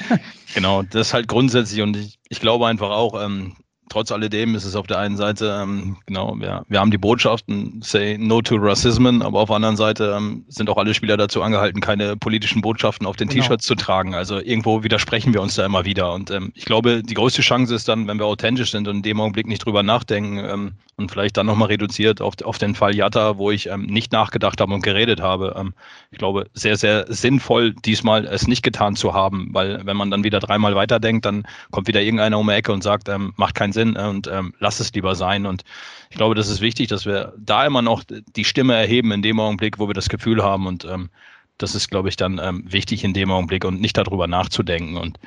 <laughs> genau, das ist halt grundsätzlich und ich, ich glaube einfach auch, ähm, trotz alledem ist es auf der einen Seite, ähm, genau, wir, wir haben die Botschaften, say no to racism, aber auf der anderen Seite ähm, sind auch alle Spieler dazu angehalten, keine politischen Botschaften auf den genau. T-Shirts zu tragen. Also irgendwo widersprechen wir uns da immer wieder. Und ähm, ich glaube, die größte Chance ist dann, wenn wir authentisch sind und in dem Augenblick nicht drüber nachdenken ähm, und vielleicht dann nochmal reduziert auf, auf den Fall Jatta, wo ich ähm, nicht nachgedacht habe und geredet habe. Ähm, ich glaube, sehr, sehr sinnvoll, diesmal es nicht getan zu haben, weil wenn man dann wieder dreimal weiterdenkt, dann kommt wieder irgendeiner um die Ecke und sagt, ähm, macht keinen Sinn und ähm, lass es lieber sein. Und ich glaube, das ist wichtig, dass wir da immer noch die Stimme erheben in dem Augenblick, wo wir das Gefühl haben. Und ähm, das ist, glaube ich, dann ähm, wichtig in dem Augenblick und nicht darüber nachzudenken. Und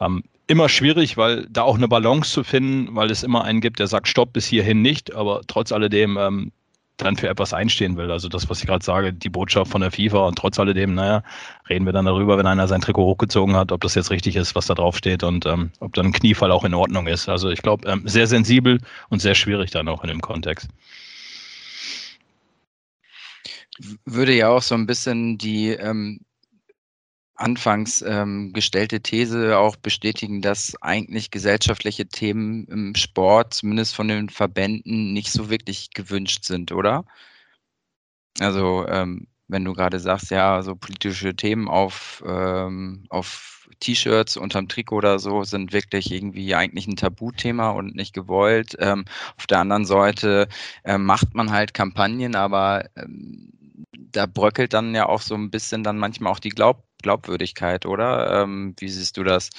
ähm, immer schwierig, weil da auch eine Balance zu finden, weil es immer einen gibt, der sagt, stopp bis hierhin nicht, aber trotz alledem ähm, dann für etwas einstehen will. Also das, was ich gerade sage, die Botschaft von der FIFA und trotz alledem, naja, reden wir dann darüber, wenn einer sein Trikot hochgezogen hat, ob das jetzt richtig ist, was da drauf steht und ähm, ob dann ein Kniefall auch in Ordnung ist. Also ich glaube, ähm, sehr sensibel und sehr schwierig dann auch in dem Kontext. Würde ja auch so ein bisschen die ähm, anfangs ähm, gestellte These auch bestätigen, dass eigentlich gesellschaftliche Themen im Sport, zumindest von den Verbänden, nicht so wirklich gewünscht sind, oder? Also ähm, wenn du gerade sagst, ja, so politische Themen auf, ähm, auf T-Shirts unterm Trikot oder so sind wirklich irgendwie eigentlich ein Tabuthema und nicht gewollt. Ähm, auf der anderen Seite äh, macht man halt Kampagnen, aber ähm, da bröckelt dann ja auch so ein bisschen dann manchmal auch die Glaub Glaubwürdigkeit, oder? Ähm, wie siehst du das?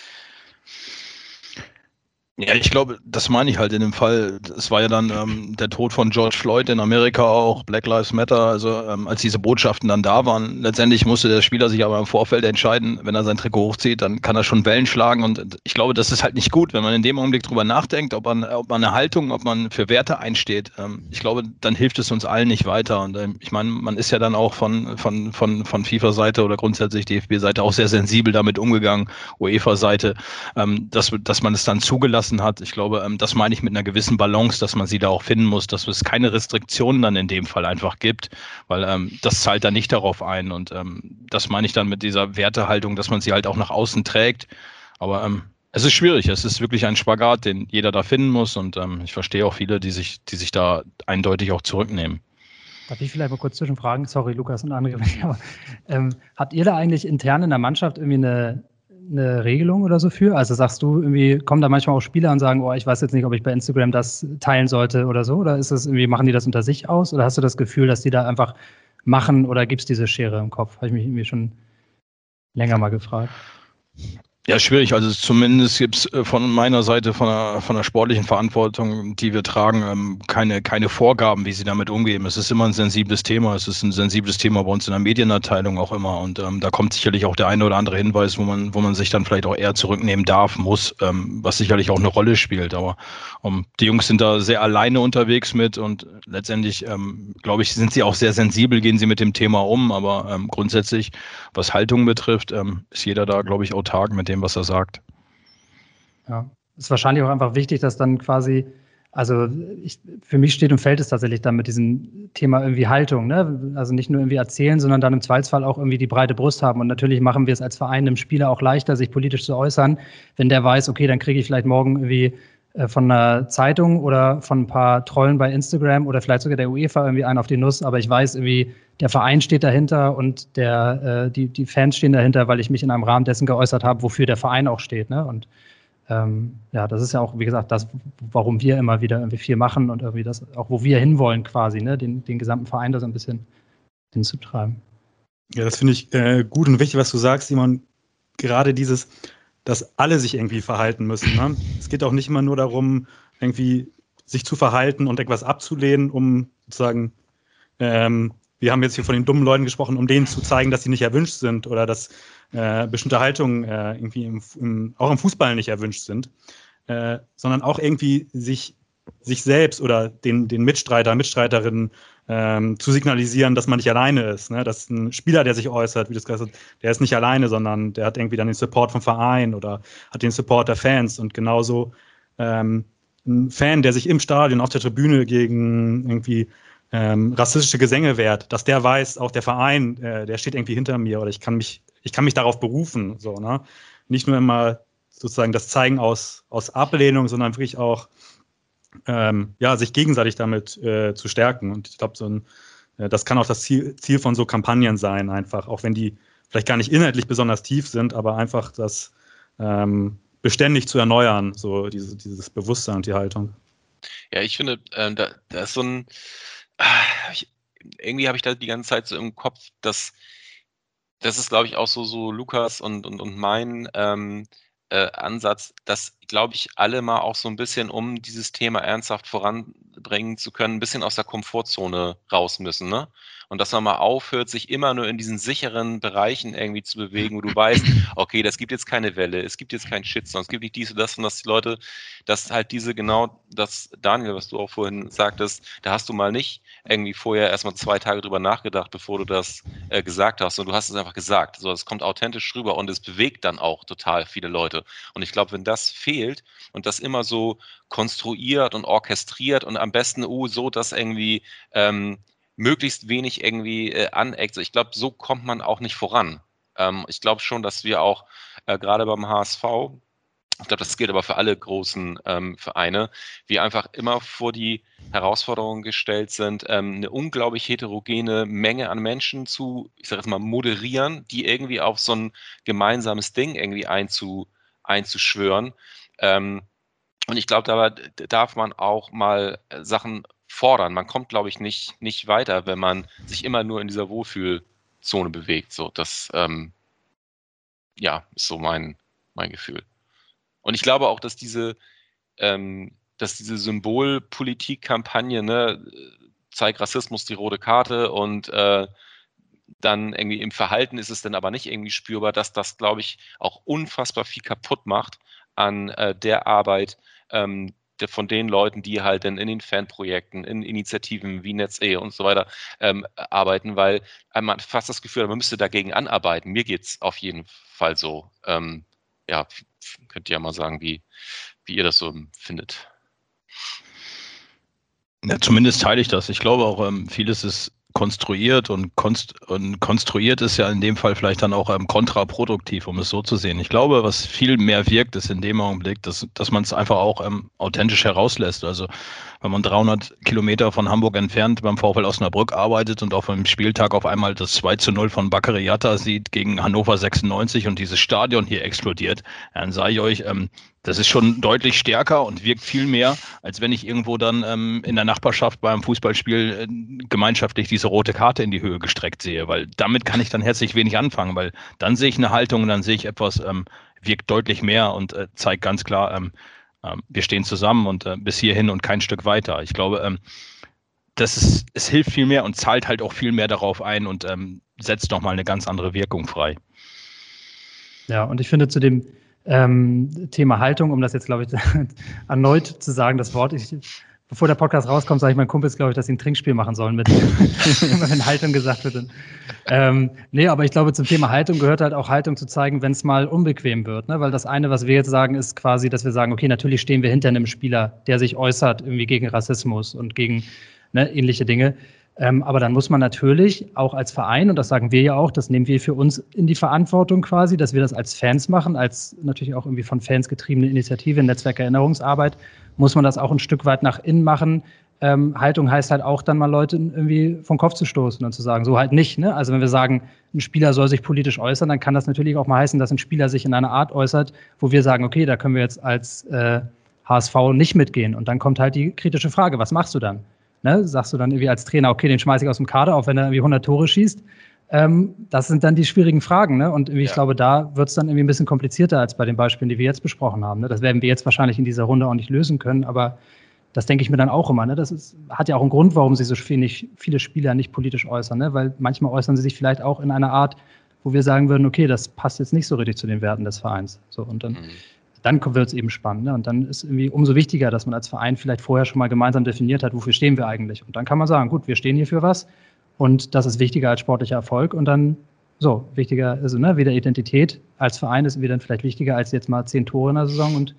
Ja, ich glaube, das meine ich halt in dem Fall. Es war ja dann ähm, der Tod von George Floyd in Amerika auch, Black Lives Matter. Also ähm, als diese Botschaften dann da waren, letztendlich musste der Spieler sich aber im Vorfeld entscheiden, wenn er sein Trikot hochzieht, dann kann er schon Wellen schlagen. Und ich glaube, das ist halt nicht gut, wenn man in dem Augenblick drüber nachdenkt, ob man, ob man eine Haltung, ob man für Werte einsteht. Ähm, ich glaube, dann hilft es uns allen nicht weiter. Und ähm, ich meine, man ist ja dann auch von, von, von, von FIFA-Seite oder grundsätzlich DFB-Seite auch sehr sensibel damit umgegangen, UEFA-Seite, ähm, dass, dass man es dann zugelassen gelassen hat. Ich glaube, ähm, das meine ich mit einer gewissen Balance, dass man sie da auch finden muss, dass es keine Restriktionen dann in dem Fall einfach gibt, weil ähm, das zahlt da nicht darauf ein. Und ähm, das meine ich dann mit dieser Wertehaltung, dass man sie halt auch nach außen trägt. Aber es ist schwierig. Es ist wirklich ein Spagat, den jeder da finden muss. Und ähm, ich verstehe auch viele, die sich, die sich da eindeutig auch zurücknehmen. Darf ich vielleicht mal kurz zwischenfragen? Sorry, Lukas und andere. <laughs> Aber, ähm, habt ihr da eigentlich intern in der Mannschaft irgendwie eine, eine Regelung oder so für? Also sagst du irgendwie, kommen da manchmal auch Spieler und sagen, oh, ich weiß jetzt nicht, ob ich bei Instagram das teilen sollte oder so? Oder ist das irgendwie, machen die das unter sich aus? Oder hast du das Gefühl, dass die da einfach machen oder gibt es diese Schere im Kopf? Habe ich mich irgendwie schon länger mal gefragt. Ja, schwierig. Also zumindest gibt es äh, von meiner Seite, von der, von der sportlichen Verantwortung, die wir tragen, ähm, keine, keine Vorgaben, wie sie damit umgehen. Es ist immer ein sensibles Thema. Es ist ein sensibles Thema bei uns in der Medienabteilung auch immer. Und ähm, da kommt sicherlich auch der eine oder andere Hinweis, wo man, wo man sich dann vielleicht auch eher zurücknehmen darf, muss, ähm, was sicherlich auch eine Rolle spielt. Aber um, die Jungs sind da sehr alleine unterwegs mit und letztendlich, ähm, glaube ich, sind sie auch sehr sensibel, gehen sie mit dem Thema um. Aber ähm, grundsätzlich, was Haltung betrifft, ähm, ist jeder da, glaube ich, autark mit dem, dem, was er sagt. Ja, ist wahrscheinlich auch einfach wichtig, dass dann quasi, also ich, für mich steht und fällt es tatsächlich dann mit diesem Thema irgendwie Haltung, ne? Also nicht nur irgendwie erzählen, sondern dann im Zweifelsfall auch irgendwie die breite Brust haben. Und natürlich machen wir es als Verein dem Spieler auch leichter, sich politisch zu äußern, wenn der weiß, okay, dann kriege ich vielleicht morgen irgendwie äh, von einer Zeitung oder von ein paar Trollen bei Instagram oder vielleicht sogar der UEFA irgendwie einen auf die Nuss, aber ich weiß irgendwie, der Verein steht dahinter und der, äh, die, die Fans stehen dahinter, weil ich mich in einem Rahmen dessen geäußert habe, wofür der Verein auch steht. Ne? Und ähm, ja, das ist ja auch, wie gesagt, das, warum wir immer wieder irgendwie viel machen und irgendwie das, auch wo wir hinwollen quasi, ne? den, den gesamten Verein da so ein bisschen hinzutreiben. Ja, das finde ich äh, gut und wichtig, was du sagst, Simon. Gerade dieses, dass alle sich irgendwie verhalten müssen. Ne? Es geht auch nicht immer nur darum, irgendwie sich zu verhalten und etwas abzulehnen, um sozusagen, ähm, wir haben jetzt hier von den dummen Leuten gesprochen, um denen zu zeigen, dass sie nicht erwünscht sind oder dass äh, bestimmte Haltungen äh, irgendwie im, im, auch im Fußball nicht erwünscht sind, äh, sondern auch irgendwie sich sich selbst oder den, den Mitstreiter, Mitstreiterinnen ähm, zu signalisieren, dass man nicht alleine ist. Ne? Dass ein Spieler, der sich äußert, wie das gesagt der ist nicht alleine, sondern der hat irgendwie dann den Support vom Verein oder hat den Support der Fans. Und genauso ähm, ein Fan, der sich im Stadion auf der Tribüne gegen irgendwie ähm, rassistische Gesänge wehrt, dass der weiß, auch der Verein, äh, der steht irgendwie hinter mir oder ich kann mich, ich kann mich darauf berufen. So, ne? Nicht nur immer sozusagen das Zeigen aus, aus Ablehnung, sondern wirklich auch ähm, ja, sich gegenseitig damit äh, zu stärken. Und ich glaube, so ein, äh, das kann auch das Ziel, Ziel von so Kampagnen sein, einfach, auch wenn die vielleicht gar nicht inhaltlich besonders tief sind, aber einfach das ähm, beständig zu erneuern, so diese, dieses Bewusstsein und die Haltung. Ja, ich finde, ähm, da, da ist so ein, ich, irgendwie habe ich da die ganze Zeit so im Kopf, dass das ist, glaube ich, auch so, so Lukas und, und, und mein ähm, äh, Ansatz, dass, glaube ich, alle mal auch so ein bisschen, um dieses Thema ernsthaft voranbringen zu können, ein bisschen aus der Komfortzone raus müssen. Ne? Und dass man mal aufhört, sich immer nur in diesen sicheren Bereichen irgendwie zu bewegen, wo du weißt, <laughs> okay, das gibt jetzt keine Welle, es gibt jetzt keinen Shitstorm, es gibt nicht dies und das und dass die Leute, dass halt diese genau, das Daniel, was du auch vorhin sagtest, da hast du mal nicht irgendwie vorher erstmal zwei Tage drüber nachgedacht, bevor du das äh, gesagt hast und du hast es einfach gesagt. So, es kommt authentisch rüber und es bewegt dann auch total viele Leute. Und ich glaube, wenn das fehlt und das immer so konstruiert und orchestriert und am besten, oh, so, dass irgendwie ähm, möglichst wenig irgendwie äh, aneckt. Ich glaube, so kommt man auch nicht voran. Ähm, ich glaube schon, dass wir auch äh, gerade beim HSV, ich glaube, das gilt aber für alle großen ähm, Vereine, wir einfach immer vor die Herausforderung gestellt sind, ähm, eine unglaublich heterogene Menge an Menschen zu, ich sage jetzt mal, moderieren, die irgendwie auf so ein gemeinsames Ding irgendwie einzu, einzuschwören. Ähm, und ich glaube, da darf man auch mal äh, Sachen fordern. Man kommt, glaube ich, nicht, nicht weiter, wenn man sich immer nur in dieser Wohlfühlzone bewegt. So, das ähm, ja, ist so mein, mein Gefühl. Und ich glaube auch, dass diese, ähm, dass diese Symbolpolitik-Kampagne, ne, zeig Rassismus die rote Karte und äh, dann irgendwie im Verhalten ist es dann aber nicht irgendwie spürbar, dass das, glaube ich, auch unfassbar viel kaputt macht an äh, der Arbeit, ähm, von den Leuten, die halt dann in den Fanprojekten, in Initiativen wie NetzE und so weiter ähm, arbeiten, weil man fast das Gefühl hat, man müsste dagegen anarbeiten. Mir geht es auf jeden Fall so. Ähm, ja, könnt ihr ja mal sagen, wie, wie ihr das so findet. Ja, zumindest teile ich das. Ich glaube auch, ähm, vieles ist konstruiert und, konst und, konstruiert ist ja in dem Fall vielleicht dann auch ähm, kontraproduktiv, um es so zu sehen. Ich glaube, was viel mehr wirkt, ist in dem Augenblick, dass, dass man es einfach auch ähm, authentisch herauslässt. Also wenn man 300 Kilometer von Hamburg entfernt beim VfL Osnabrück arbeitet und auf einem Spieltag auf einmal das 2 zu 0 von Baccariata sieht gegen Hannover 96 und dieses Stadion hier explodiert, dann sage ich euch, ähm, das ist schon deutlich stärker und wirkt viel mehr, als wenn ich irgendwo dann ähm, in der Nachbarschaft beim Fußballspiel äh, gemeinschaftlich diese rote Karte in die Höhe gestreckt sehe, weil damit kann ich dann herzlich wenig anfangen, weil dann sehe ich eine Haltung dann sehe ich etwas, ähm, wirkt deutlich mehr und äh, zeigt ganz klar, ähm, äh, wir stehen zusammen und äh, bis hierhin und kein Stück weiter. Ich glaube, ähm, das ist, es hilft viel mehr und zahlt halt auch viel mehr darauf ein und ähm, setzt nochmal eine ganz andere Wirkung frei. Ja, und ich finde zu dem ähm, Thema Haltung, um das jetzt, glaube ich, <laughs> erneut zu sagen, das Wort. Ich, bevor der Podcast rauskommt, sage ich meinen Kumpels, glaube ich, dass sie ein Trinkspiel machen sollen, mit, <laughs> <laughs> wenn Haltung gesagt wird. Ähm, nee, aber ich glaube, zum Thema Haltung gehört halt auch Haltung zu zeigen, wenn es mal unbequem wird. Ne? Weil das eine, was wir jetzt sagen, ist quasi, dass wir sagen, okay, natürlich stehen wir hinter einem Spieler, der sich äußert irgendwie gegen Rassismus und gegen ne, ähnliche Dinge. Ähm, aber dann muss man natürlich auch als Verein, und das sagen wir ja auch, das nehmen wir für uns in die Verantwortung quasi, dass wir das als Fans machen, als natürlich auch irgendwie von Fans getriebene Initiative, Netzwerkerinnerungsarbeit, muss man das auch ein Stück weit nach innen machen. Ähm, Haltung heißt halt auch dann mal Leute irgendwie vom Kopf zu stoßen und zu sagen, so halt nicht. Ne? Also wenn wir sagen, ein Spieler soll sich politisch äußern, dann kann das natürlich auch mal heißen, dass ein Spieler sich in einer Art äußert, wo wir sagen, okay, da können wir jetzt als äh, HSV nicht mitgehen. Und dann kommt halt die kritische Frage, was machst du dann? Ne? Sagst du dann irgendwie als Trainer, okay, den schmeiße ich aus dem Kader, auch wenn er irgendwie 100 Tore schießt. Ähm, das sind dann die schwierigen Fragen. Ne? Und ich glaube, da wird es dann irgendwie ein bisschen komplizierter als bei den Beispielen, die wir jetzt besprochen haben. Ne? Das werden wir jetzt wahrscheinlich in dieser Runde auch nicht lösen können, aber das denke ich mir dann auch immer. Ne? Das ist, hat ja auch einen Grund, warum sich so wenig, viele Spieler nicht politisch äußern. Ne? Weil manchmal äußern sie sich vielleicht auch in einer Art, wo wir sagen würden, okay, das passt jetzt nicht so richtig zu den Werten des Vereins. So, und dann mhm dann wird es eben spannend. Ne? Und dann ist irgendwie umso wichtiger, dass man als Verein vielleicht vorher schon mal gemeinsam definiert hat, wofür stehen wir eigentlich. Und dann kann man sagen, gut, wir stehen hier für was und das ist wichtiger als sportlicher Erfolg. Und dann, so, wichtiger, also ne, wieder Identität als Verein ist wieder vielleicht wichtiger als jetzt mal zehn Tore in der Saison und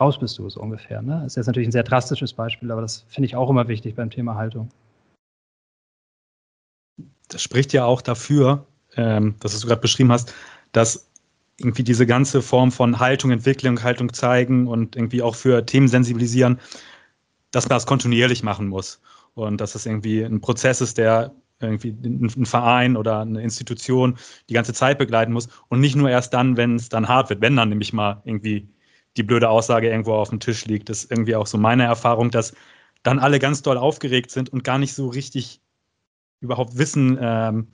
raus bist du so ungefähr. Ne? Ist jetzt natürlich ein sehr drastisches Beispiel, aber das finde ich auch immer wichtig beim Thema Haltung. Das spricht ja auch dafür, ähm, dass du gerade beschrieben hast, dass irgendwie diese ganze Form von Haltung, Entwicklung, Haltung zeigen und irgendwie auch für Themen sensibilisieren, dass man das kontinuierlich machen muss. Und dass es irgendwie ein Prozess ist, der irgendwie ein Verein oder eine Institution die ganze Zeit begleiten muss und nicht nur erst dann, wenn es dann hart wird, wenn dann nämlich mal irgendwie die blöde Aussage irgendwo auf dem Tisch liegt. Ist irgendwie auch so meine Erfahrung, dass dann alle ganz doll aufgeregt sind und gar nicht so richtig überhaupt wissen, ähm,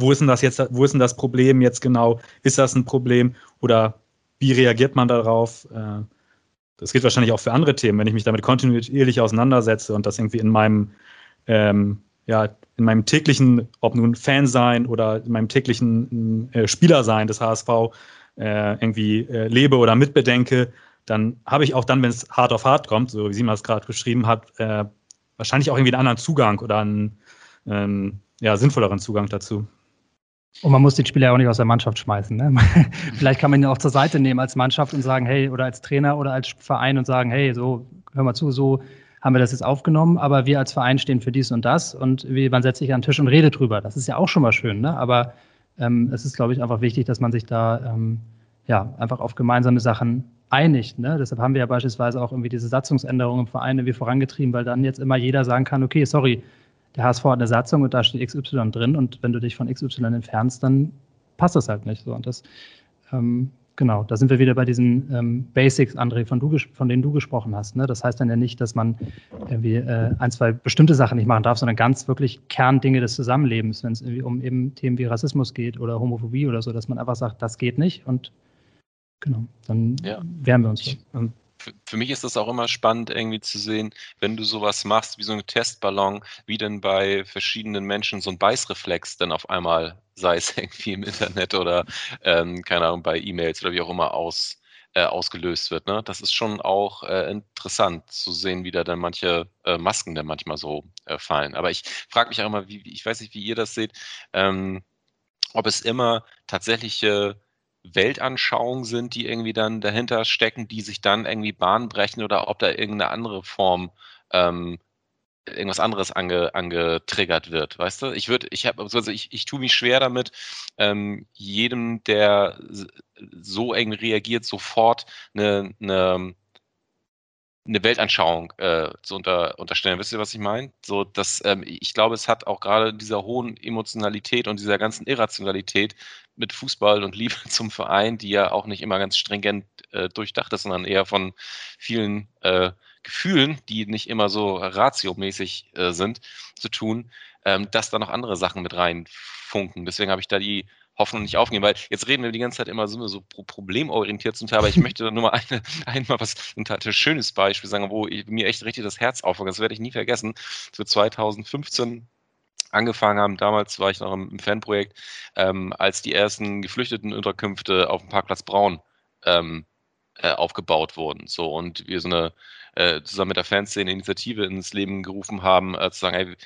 wo ist denn das jetzt, wo ist denn das Problem jetzt genau? Ist das ein Problem oder wie reagiert man darauf? Äh, das gilt wahrscheinlich auch für andere Themen, wenn ich mich damit kontinuierlich auseinandersetze und das irgendwie in meinem, ähm, ja, in meinem täglichen, ob nun Fan sein oder in meinem täglichen äh, Spieler sein des HSV äh, irgendwie äh, lebe oder mitbedenke, dann habe ich auch dann, wenn es hart auf hart kommt, so wie sie es gerade beschrieben hat, äh, wahrscheinlich auch irgendwie einen anderen Zugang oder einen ähm, ja, sinnvolleren Zugang dazu. Und man muss den Spieler auch nicht aus der Mannschaft schmeißen. Ne? <laughs> Vielleicht kann man ihn auch zur Seite nehmen als Mannschaft und sagen, hey, oder als Trainer oder als Verein und sagen, hey, so, hör mal zu, so haben wir das jetzt aufgenommen, aber wir als Verein stehen für dies und das und wie, man setzt sich an den Tisch und redet drüber. Das ist ja auch schon mal schön, ne? Aber ähm, es ist, glaube ich, einfach wichtig, dass man sich da ähm, ja einfach auf gemeinsame Sachen einigt. Ne? Deshalb haben wir ja beispielsweise auch irgendwie diese Satzungsänderungen im Verein irgendwie vorangetrieben, weil dann jetzt immer jeder sagen kann, okay, sorry, der HSV hat eine Satzung und da steht XY drin und wenn du dich von XY entfernst, dann passt das halt nicht so. Und das, ähm, genau, da sind wir wieder bei diesen ähm, Basics, André, von, du, von denen du gesprochen hast. Ne? Das heißt dann ja nicht, dass man irgendwie äh, ein, zwei bestimmte Sachen nicht machen darf, sondern ganz wirklich Kerndinge des Zusammenlebens, wenn es irgendwie um eben Themen wie Rassismus geht oder Homophobie oder so, dass man einfach sagt, das geht nicht und genau, dann ja. wehren wir uns. Ich, für, mich ist das auch immer spannend, irgendwie zu sehen, wenn du sowas machst, wie so ein Testballon, wie denn bei verschiedenen Menschen so ein Beißreflex dann auf einmal, sei es <laughs> irgendwie im Internet oder, ähm, keine Ahnung, bei E-Mails oder wie auch immer aus, äh, ausgelöst wird. Ne? Das ist schon auch äh, interessant zu sehen, wie da dann manche äh, Masken dann manchmal so äh, fallen. Aber ich frage mich auch immer, wie, ich weiß nicht, wie ihr das seht, ähm, ob es immer tatsächliche Weltanschauungen sind, die irgendwie dann dahinter stecken, die sich dann irgendwie Bahn brechen oder ob da irgendeine andere Form ähm, irgendwas anderes ange, angetriggert wird, weißt du? Ich würde, ich habe, also ich, ich tue mich schwer damit, ähm, jedem, der so eng reagiert, sofort eine, eine, eine Weltanschauung äh, zu unter, unterstellen. Wisst ihr, was ich meine? So, dass ähm, ich glaube, es hat auch gerade dieser hohen Emotionalität und dieser ganzen Irrationalität mit Fußball und Liebe <laughs> zum Verein, die ja auch nicht immer ganz stringent äh, durchdacht ist, sondern eher von vielen äh, Gefühlen, die nicht immer so ratiomäßig äh, sind, zu tun, ähm, dass da noch andere Sachen mit reinfunken. Deswegen habe ich da die Hoffnung nicht aufgeben, weil jetzt reden wir die ganze Zeit immer so, so problemorientiert zum Teil, aber ich <laughs> möchte da nur mal eine, einmal was, ein total schönes Beispiel sagen, wo ich, mir echt richtig das Herz aufhängt. Das werde ich nie vergessen. Für 2015 angefangen haben. Damals war ich noch im, Fanprojekt, ähm, als die ersten geflüchteten Unterkünfte auf dem Parkplatz Braun ähm, äh, aufgebaut wurden. So und wir so eine äh, zusammen mit der Fanszene Initiative ins Leben gerufen haben, äh, zu sagen, hey,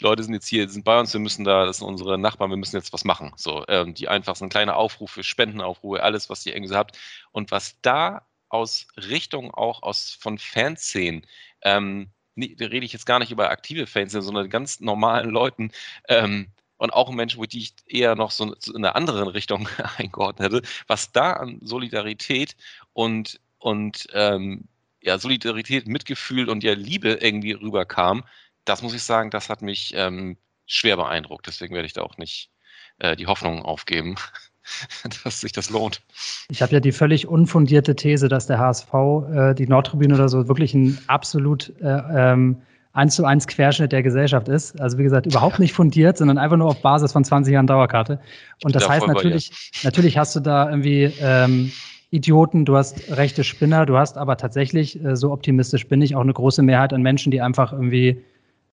die Leute sind jetzt hier, sind bei uns, wir müssen da, das sind unsere Nachbarn, wir müssen jetzt was machen. So, ähm, die einfach so ein kleiner Aufruf für Spendenaufrufe, alles, was ihr irgendwie so habt. Und was da aus Richtung auch aus von Fanszenen ähm, da rede ich jetzt gar nicht über aktive Fans, sondern ganz normalen Leuten, ähm, und auch Menschen, die ich eher noch so in einer anderen Richtung <laughs> eingeordnet hätte, was da an Solidarität und, und ähm, ja, Solidarität, Mitgefühl und ja Liebe irgendwie rüberkam, das muss ich sagen, das hat mich ähm, schwer beeindruckt. Deswegen werde ich da auch nicht äh, die Hoffnung aufgeben. <laughs> dass sich das lohnt. Ich habe ja die völlig unfundierte These, dass der HSV, äh, die Nordtribüne oder so, wirklich ein absolut äh, ähm, eins zu eins Querschnitt der Gesellschaft ist. Also wie gesagt, überhaupt nicht fundiert, sondern einfach nur auf Basis von 20 Jahren Dauerkarte. Und das heißt natürlich, natürlich hast du da irgendwie ähm, Idioten, du hast rechte Spinner, du hast aber tatsächlich, äh, so optimistisch bin ich, auch eine große Mehrheit an Menschen, die einfach irgendwie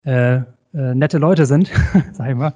äh, äh, nette Leute sind, <laughs> sag ich mal,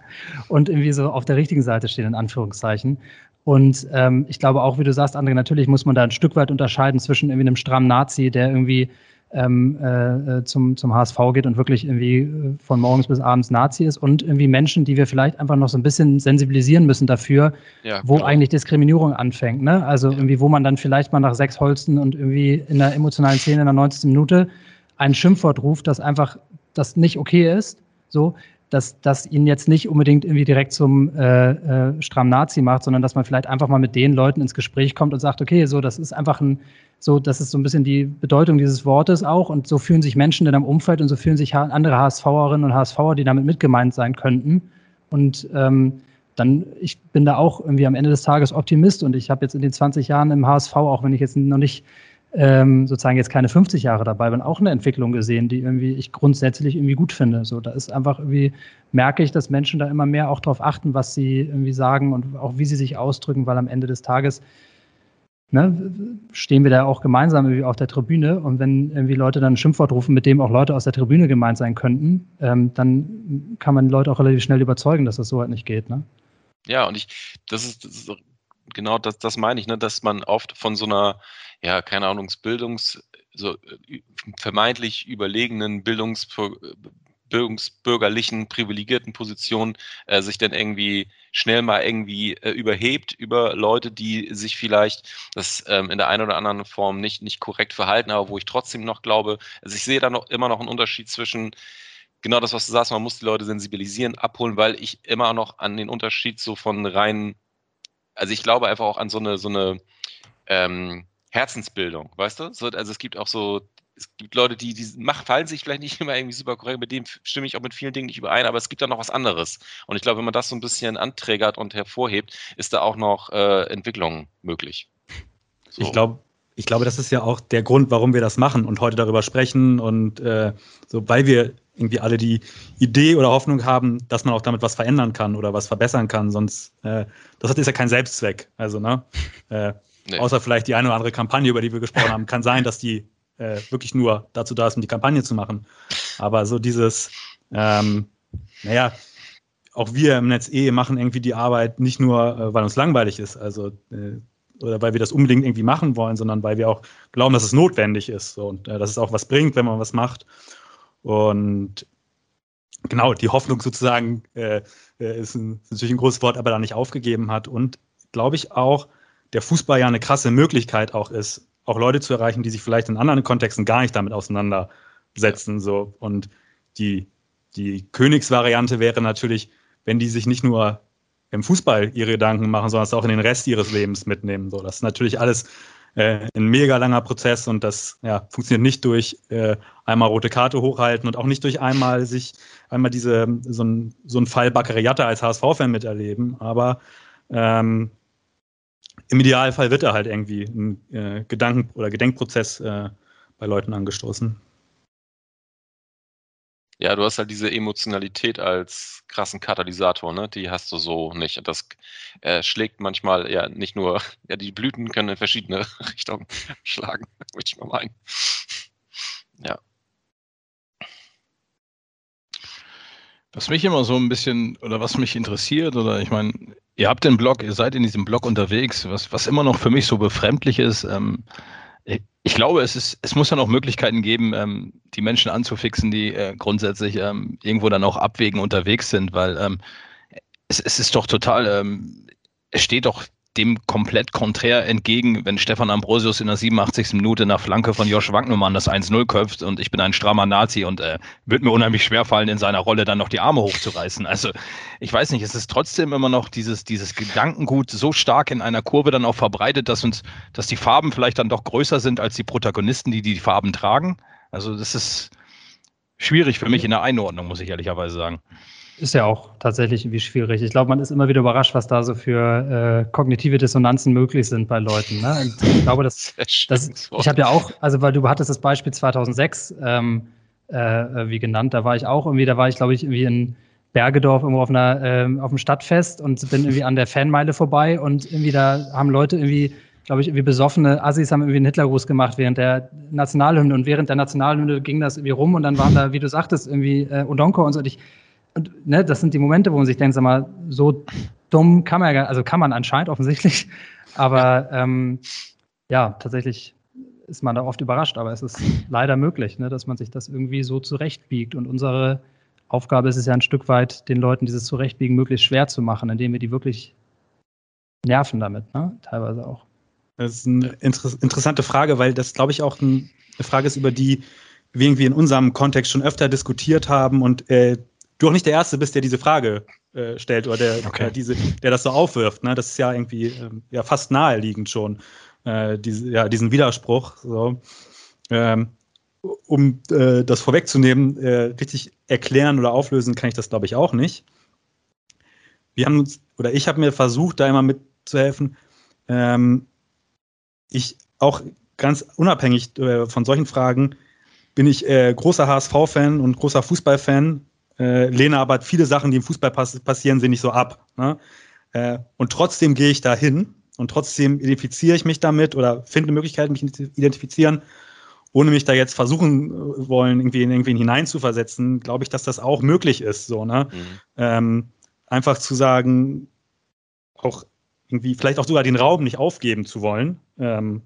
und irgendwie so auf der richtigen Seite stehen, in Anführungszeichen. Und ähm, ich glaube auch, wie du sagst, André, natürlich muss man da ein Stück weit unterscheiden zwischen irgendwie einem strammen Nazi, der irgendwie ähm, äh, zum, zum HSV geht und wirklich irgendwie äh, von morgens bis abends Nazi ist und irgendwie Menschen, die wir vielleicht einfach noch so ein bisschen sensibilisieren müssen dafür, ja, wo genau. eigentlich Diskriminierung anfängt. Ne? Also irgendwie, wo man dann vielleicht mal nach sechs Holsten und irgendwie in der emotionalen Szene in der 90. Minute ein Schimpfwort ruft, das einfach das nicht okay ist. So, dass das ihn jetzt nicht unbedingt irgendwie direkt zum äh, äh, strammen Nazi macht, sondern dass man vielleicht einfach mal mit den Leuten ins Gespräch kommt und sagt, okay, so, das ist einfach ein, so, das ist so ein bisschen die Bedeutung dieses Wortes auch und so fühlen sich Menschen in einem Umfeld und so fühlen sich andere HSVerinnen und HSVer, die damit mitgemeint sein könnten. Und ähm, dann, ich bin da auch irgendwie am Ende des Tages Optimist und ich habe jetzt in den 20 Jahren im HSV, auch wenn ich jetzt noch nicht ähm, sozusagen jetzt keine 50 Jahre dabei bin, auch eine Entwicklung gesehen, die irgendwie ich grundsätzlich irgendwie gut finde. So, da ist einfach irgendwie, merke ich, dass Menschen da immer mehr auch darauf achten, was sie irgendwie sagen und auch wie sie sich ausdrücken, weil am Ende des Tages ne, stehen wir da auch gemeinsam irgendwie auf der Tribüne und wenn irgendwie Leute dann ein Schimpfwort rufen, mit dem auch Leute aus der Tribüne gemeint sein könnten, ähm, dann kann man Leute auch relativ schnell überzeugen, dass das so halt nicht geht. Ne? Ja, und ich, das ist, das ist genau das, das meine ich, ne, dass man oft von so einer ja, keine Ahnung, Bildungs, so äh, vermeintlich überlegenen Bildungs, bildungsbürgerlichen, privilegierten Position äh, sich dann irgendwie schnell mal irgendwie äh, überhebt über Leute, die sich vielleicht das ähm, in der einen oder anderen Form nicht, nicht korrekt verhalten, aber wo ich trotzdem noch glaube, also ich sehe da noch immer noch einen Unterschied zwischen genau das, was du sagst, man muss die Leute sensibilisieren, abholen, weil ich immer noch an den Unterschied so von rein, also ich glaube einfach auch an so eine, so eine ähm, Herzensbildung, weißt du? So, also es gibt auch so, es gibt Leute, die, die machen, fallen sich vielleicht nicht <laughs> immer irgendwie super korrekt, mit dem stimme ich auch mit vielen Dingen nicht überein, aber es gibt da noch was anderes. Und ich glaube, wenn man das so ein bisschen anträgert und hervorhebt, ist da auch noch äh, Entwicklung möglich. So. Ich glaube, ich glaube, das ist ja auch der Grund, warum wir das machen und heute darüber sprechen und äh, so, weil wir irgendwie alle die Idee oder Hoffnung haben, dass man auch damit was verändern kann oder was verbessern kann. Sonst, äh, das ist ja kein Selbstzweck. Also, ne? Äh, Nee. Außer vielleicht die eine oder andere Kampagne, über die wir gesprochen haben. Kann sein, dass die äh, wirklich nur dazu da ist, um die Kampagne zu machen. Aber so dieses, ähm, naja, auch wir im Netz eh machen irgendwie die Arbeit nicht nur, äh, weil uns langweilig ist, also äh, oder weil wir das unbedingt irgendwie machen wollen, sondern weil wir auch glauben, dass es notwendig ist so, und äh, dass es auch was bringt, wenn man was macht. Und genau, die Hoffnung sozusagen äh, äh, ist, ein, ist natürlich ein großes Wort, aber da nicht aufgegeben hat. Und glaube ich auch, der Fußball ja eine krasse Möglichkeit auch ist, auch Leute zu erreichen, die sich vielleicht in anderen Kontexten gar nicht damit auseinandersetzen. So. Und die, die Königsvariante wäre natürlich, wenn die sich nicht nur im Fußball ihre Gedanken machen, sondern es auch in den Rest ihres Lebens mitnehmen. So, das ist natürlich alles äh, ein mega langer Prozess und das ja, funktioniert nicht durch äh, einmal rote Karte hochhalten und auch nicht durch einmal sich einmal diese so ein, so ein Fall Baccariata als HSV-Fan miterleben. Aber ähm, im Idealfall wird da halt irgendwie ein äh, Gedanken- oder Gedenkprozess äh, bei Leuten angestoßen. Ja, du hast halt diese Emotionalität als krassen Katalysator, ne? Die hast du so nicht. Das äh, schlägt manchmal ja nicht nur, ja, die Blüten können in verschiedene <laughs> Richtungen schlagen, <laughs> würde ich mal meinen. Ja. Was mich immer so ein bisschen, oder was mich interessiert, oder ich meine, ihr habt den Blog, ihr seid in diesem Blog unterwegs, was, was immer noch für mich so befremdlich ist. Ähm, ich glaube, es, ist, es muss ja noch Möglichkeiten geben, ähm, die Menschen anzufixen, die äh, grundsätzlich ähm, irgendwo dann auch abwägen unterwegs sind, weil ähm, es, es, ist doch total, ähm, es steht doch dem komplett konträr entgegen, wenn Stefan Ambrosius in der 87. Minute nach Flanke von Josh Wagnumann das 1-0 köpft und ich bin ein strammer Nazi und äh, wird mir unheimlich schwer fallen, in seiner Rolle dann noch die Arme hochzureißen. Also ich weiß nicht, es ist trotzdem immer noch dieses, dieses Gedankengut so stark in einer Kurve dann auch verbreitet, dass uns, dass die Farben vielleicht dann doch größer sind als die Protagonisten, die die Farben tragen. Also das ist schwierig für mich in der Einordnung, muss ich ehrlicherweise sagen. Ist ja auch tatsächlich irgendwie schwierig. Ich glaube, man ist immer wieder überrascht, was da so für äh, kognitive Dissonanzen möglich sind bei Leuten. Ne? Und ich glaube, dass, <laughs> das, ich habe ja auch, also weil du hattest das Beispiel 2006 ähm, äh, wie genannt, da war ich auch irgendwie, da war ich glaube ich irgendwie in Bergedorf irgendwo auf einer ähm, auf dem Stadtfest und bin irgendwie an der Fanmeile vorbei und irgendwie da haben Leute irgendwie glaube ich, irgendwie besoffene Assis haben irgendwie einen Hitlergruß gemacht während der Nationalhymne und während der Nationalhymne ging das irgendwie rum und dann waren da, wie du sagtest, irgendwie äh, Odonko und so. Und ich, und ne, das sind die Momente, wo man sich denkt, sag mal, so dumm kann man ja, also kann man anscheinend offensichtlich, <laughs> aber ähm, ja, tatsächlich ist man da oft überrascht, aber es ist leider möglich, ne, dass man sich das irgendwie so zurechtbiegt. Und unsere Aufgabe ist es ja ein Stück weit, den Leuten dieses Zurechtbiegen möglichst schwer zu machen, indem wir die wirklich nerven damit, ne? teilweise auch. Das ist eine inter interessante Frage, weil das, glaube ich, auch ein, eine Frage ist, über die wir irgendwie in unserem Kontext schon öfter diskutiert haben und äh, du auch nicht der Erste bist, der diese Frage äh, stellt oder der, okay. äh, diese, der das so aufwirft. Ne? Das ist ja irgendwie ähm, ja, fast naheliegend schon, äh, diese, ja, diesen Widerspruch. So. Ähm, um äh, das vorwegzunehmen, äh, richtig erklären oder auflösen kann ich das, glaube ich, auch nicht. Wir haben uns, oder ich habe mir versucht, da immer mitzuhelfen. Ähm, ich auch ganz unabhängig äh, von solchen Fragen bin ich äh, großer HSV-Fan und großer Fußballfan, äh, lehne aber viele Sachen, die im Fußball pass passieren, sie nicht so ab. Ne? Äh, und trotzdem gehe ich da hin und trotzdem identifiziere ich mich damit oder finde Möglichkeiten, mich zu identifizieren, ohne mich da jetzt versuchen äh, wollen, irgendwie in irgendwen hineinzuversetzen, glaube ich, dass das auch möglich ist. So, ne? Mhm. Ähm, einfach zu sagen, auch irgendwie vielleicht auch sogar den Raum nicht aufgeben zu wollen. Ähm,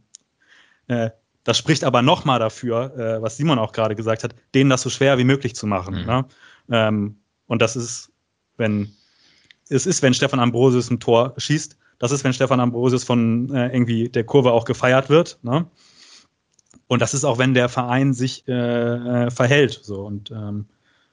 äh, das spricht aber nochmal dafür, äh, was Simon auch gerade gesagt hat, denen das so schwer wie möglich zu machen. Mhm. Ne? Ähm, und das ist, wenn es ist, wenn Stefan Ambrosius ein Tor schießt, das ist, wenn Stefan Ambrosius von äh, irgendwie der Kurve auch gefeiert wird. Ne? Und das ist auch, wenn der Verein sich äh, äh verhält. So und ähm,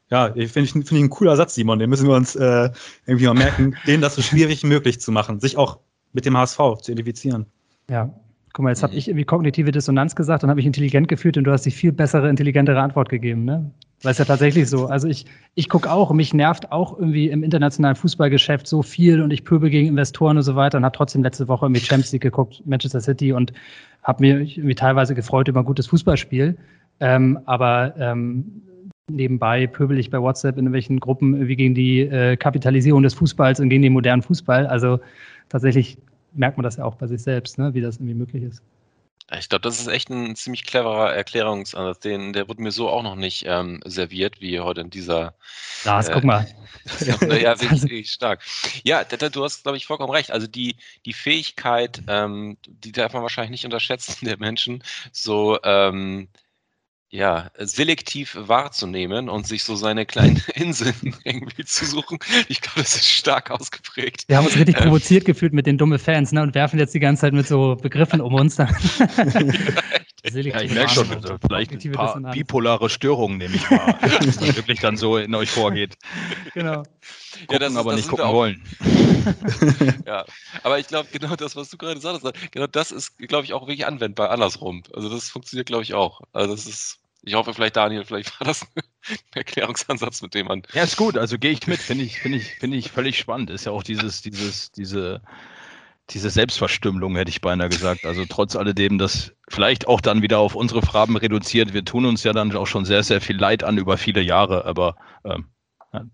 ja, ich finde find ich ein cooler Satz, Simon. Den müssen wir uns äh, irgendwie mal merken, denen das so schwierig wie möglich zu machen, sich auch mit dem HSV zu identifizieren. Ja, Guck mal, jetzt habe ich irgendwie kognitive Dissonanz gesagt und habe ich intelligent gefühlt und du hast die viel bessere, intelligentere Antwort gegeben, ne? Weil es ja tatsächlich so. Also ich, ich gucke auch, mich nervt auch irgendwie im internationalen Fußballgeschäft so viel und ich pöbel gegen Investoren und so weiter und habe trotzdem letzte Woche irgendwie Champions League geguckt, Manchester City und habe mir irgendwie teilweise gefreut über ein gutes Fußballspiel. Ähm, aber ähm, nebenbei pöbel ich bei WhatsApp in irgendwelchen Gruppen irgendwie gegen die äh, Kapitalisierung des Fußballs und gegen den modernen Fußball. Also tatsächlich merkt man das ja auch bei sich selbst, ne, wie das irgendwie möglich ist. Ich glaube, das ist echt ein ziemlich cleverer Erklärungsansatz. Den, der wurde mir so auch noch nicht ähm, serviert, wie heute in dieser. Lars, äh, guck mal. <laughs> ja, wirklich, wirklich stark. Ja, du hast, glaube ich, vollkommen recht. Also die, die Fähigkeit, ähm, die darf man wahrscheinlich nicht unterschätzen, der Menschen, so ähm, ja, selektiv wahrzunehmen und sich so seine kleinen <laughs> Inseln <laughs> irgendwie zu suchen. Ich glaube, das ist stark ausgeprägt. Wir haben uns richtig ähm, provoziert gefühlt mit den dummen Fans ne, und werfen jetzt die ganze Zeit mit so Begriffen um uns. <laughs> ja, ich merke schon, vielleicht ein paar bipolare Störungen nehme ich mal, dass das wirklich dann so in euch vorgeht. Genau. Gucken, ja, das, aber das nicht gucken wollen. <laughs> ja, aber ich glaube, genau das, was du gerade sagst, genau das ist, glaube ich, auch wirklich anwendbar andersrum. Also das funktioniert, glaube ich, auch. Also das ist ich hoffe vielleicht, Daniel, vielleicht war das <laughs> ein Erklärungsansatz, mit dem man. Ja, ist gut. Also gehe ich mit. Finde ich, finde ich, finde ich völlig spannend. Ist ja auch dieses, dieses, diese, diese Selbstverstümmelung, hätte ich beinahe gesagt. Also trotz alledem, das vielleicht auch dann wieder auf unsere Farben reduziert. Wir tun uns ja dann auch schon sehr, sehr viel Leid an über viele Jahre, aber ähm,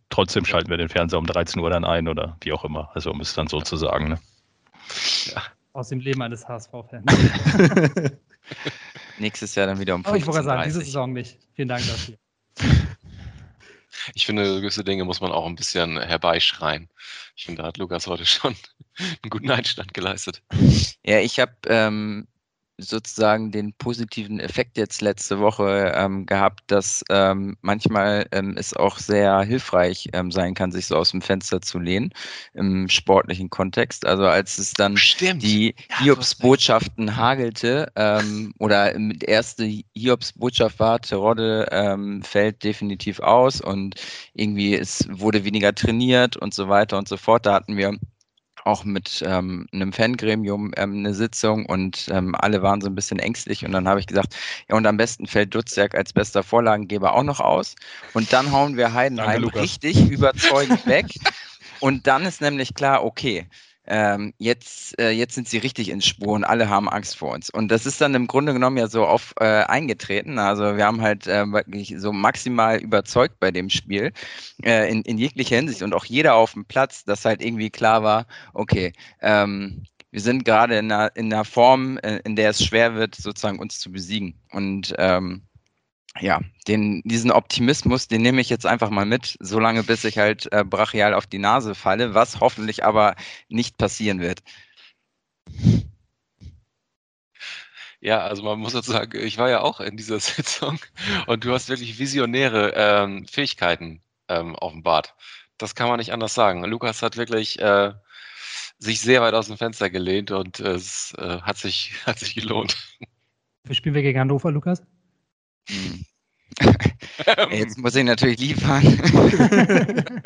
trotzdem schalten wir den Fernseher um 13 Uhr dann ein oder wie auch immer. Also um es dann so zu sagen. Ne? Ja. Aus dem Leben eines HSV-Fans. <laughs> Nächstes Jahr dann wieder um 15 Aber ich wollte sagen, diese Saison nicht. Vielen Dank dafür. Ich finde, gewisse Dinge muss man auch ein bisschen herbeischreien. Ich finde, da hat Lukas heute schon <laughs> einen guten Einstand geleistet. Ja, ich habe ähm, sozusagen den positiven Effekt jetzt letzte Woche ähm, gehabt, dass ähm, manchmal ähm, es auch sehr hilfreich ähm, sein kann, sich so aus dem Fenster zu lehnen im sportlichen Kontext. Also als es dann Stimmt. die ja, Hiobs-Botschaften hagelte ähm, oder die erste Hiobs-Botschaft war, Terodde ähm, fällt definitiv aus und irgendwie es wurde weniger trainiert und so weiter und so fort. Da hatten wir auch mit ähm, einem Fangremium ähm, eine Sitzung und ähm, alle waren so ein bisschen ängstlich und dann habe ich gesagt, ja und am besten fällt Dutzjak als bester Vorlagengeber auch noch aus und dann hauen wir Heidenheim Danke, richtig überzeugend weg. Und dann ist nämlich klar, okay, ähm, jetzt, äh, jetzt sind sie richtig ins Spur und alle haben Angst vor uns. Und das ist dann im Grunde genommen ja so auf äh, eingetreten. Also wir haben halt äh, wirklich so maximal überzeugt bei dem Spiel äh, in, in jeglicher Hinsicht und auch jeder auf dem Platz, dass halt irgendwie klar war, okay, ähm, wir sind gerade in einer, in einer Form, äh, in der es schwer wird, sozusagen uns zu besiegen. Und ähm, ja, den, diesen Optimismus, den nehme ich jetzt einfach mal mit, solange bis ich halt äh, brachial auf die Nase falle, was hoffentlich aber nicht passieren wird. Ja, also man muss jetzt sagen, ich war ja auch in dieser <laughs> Sitzung und du hast wirklich visionäre ähm, Fähigkeiten ähm, offenbart. Das kann man nicht anders sagen. Lukas hat wirklich äh, sich sehr weit aus dem Fenster gelehnt und es äh, hat, sich, <laughs> hat sich gelohnt. Wie spielen wir gegen Hannover, Lukas? Hm. <laughs> Jetzt muss ich natürlich liefern. <laughs>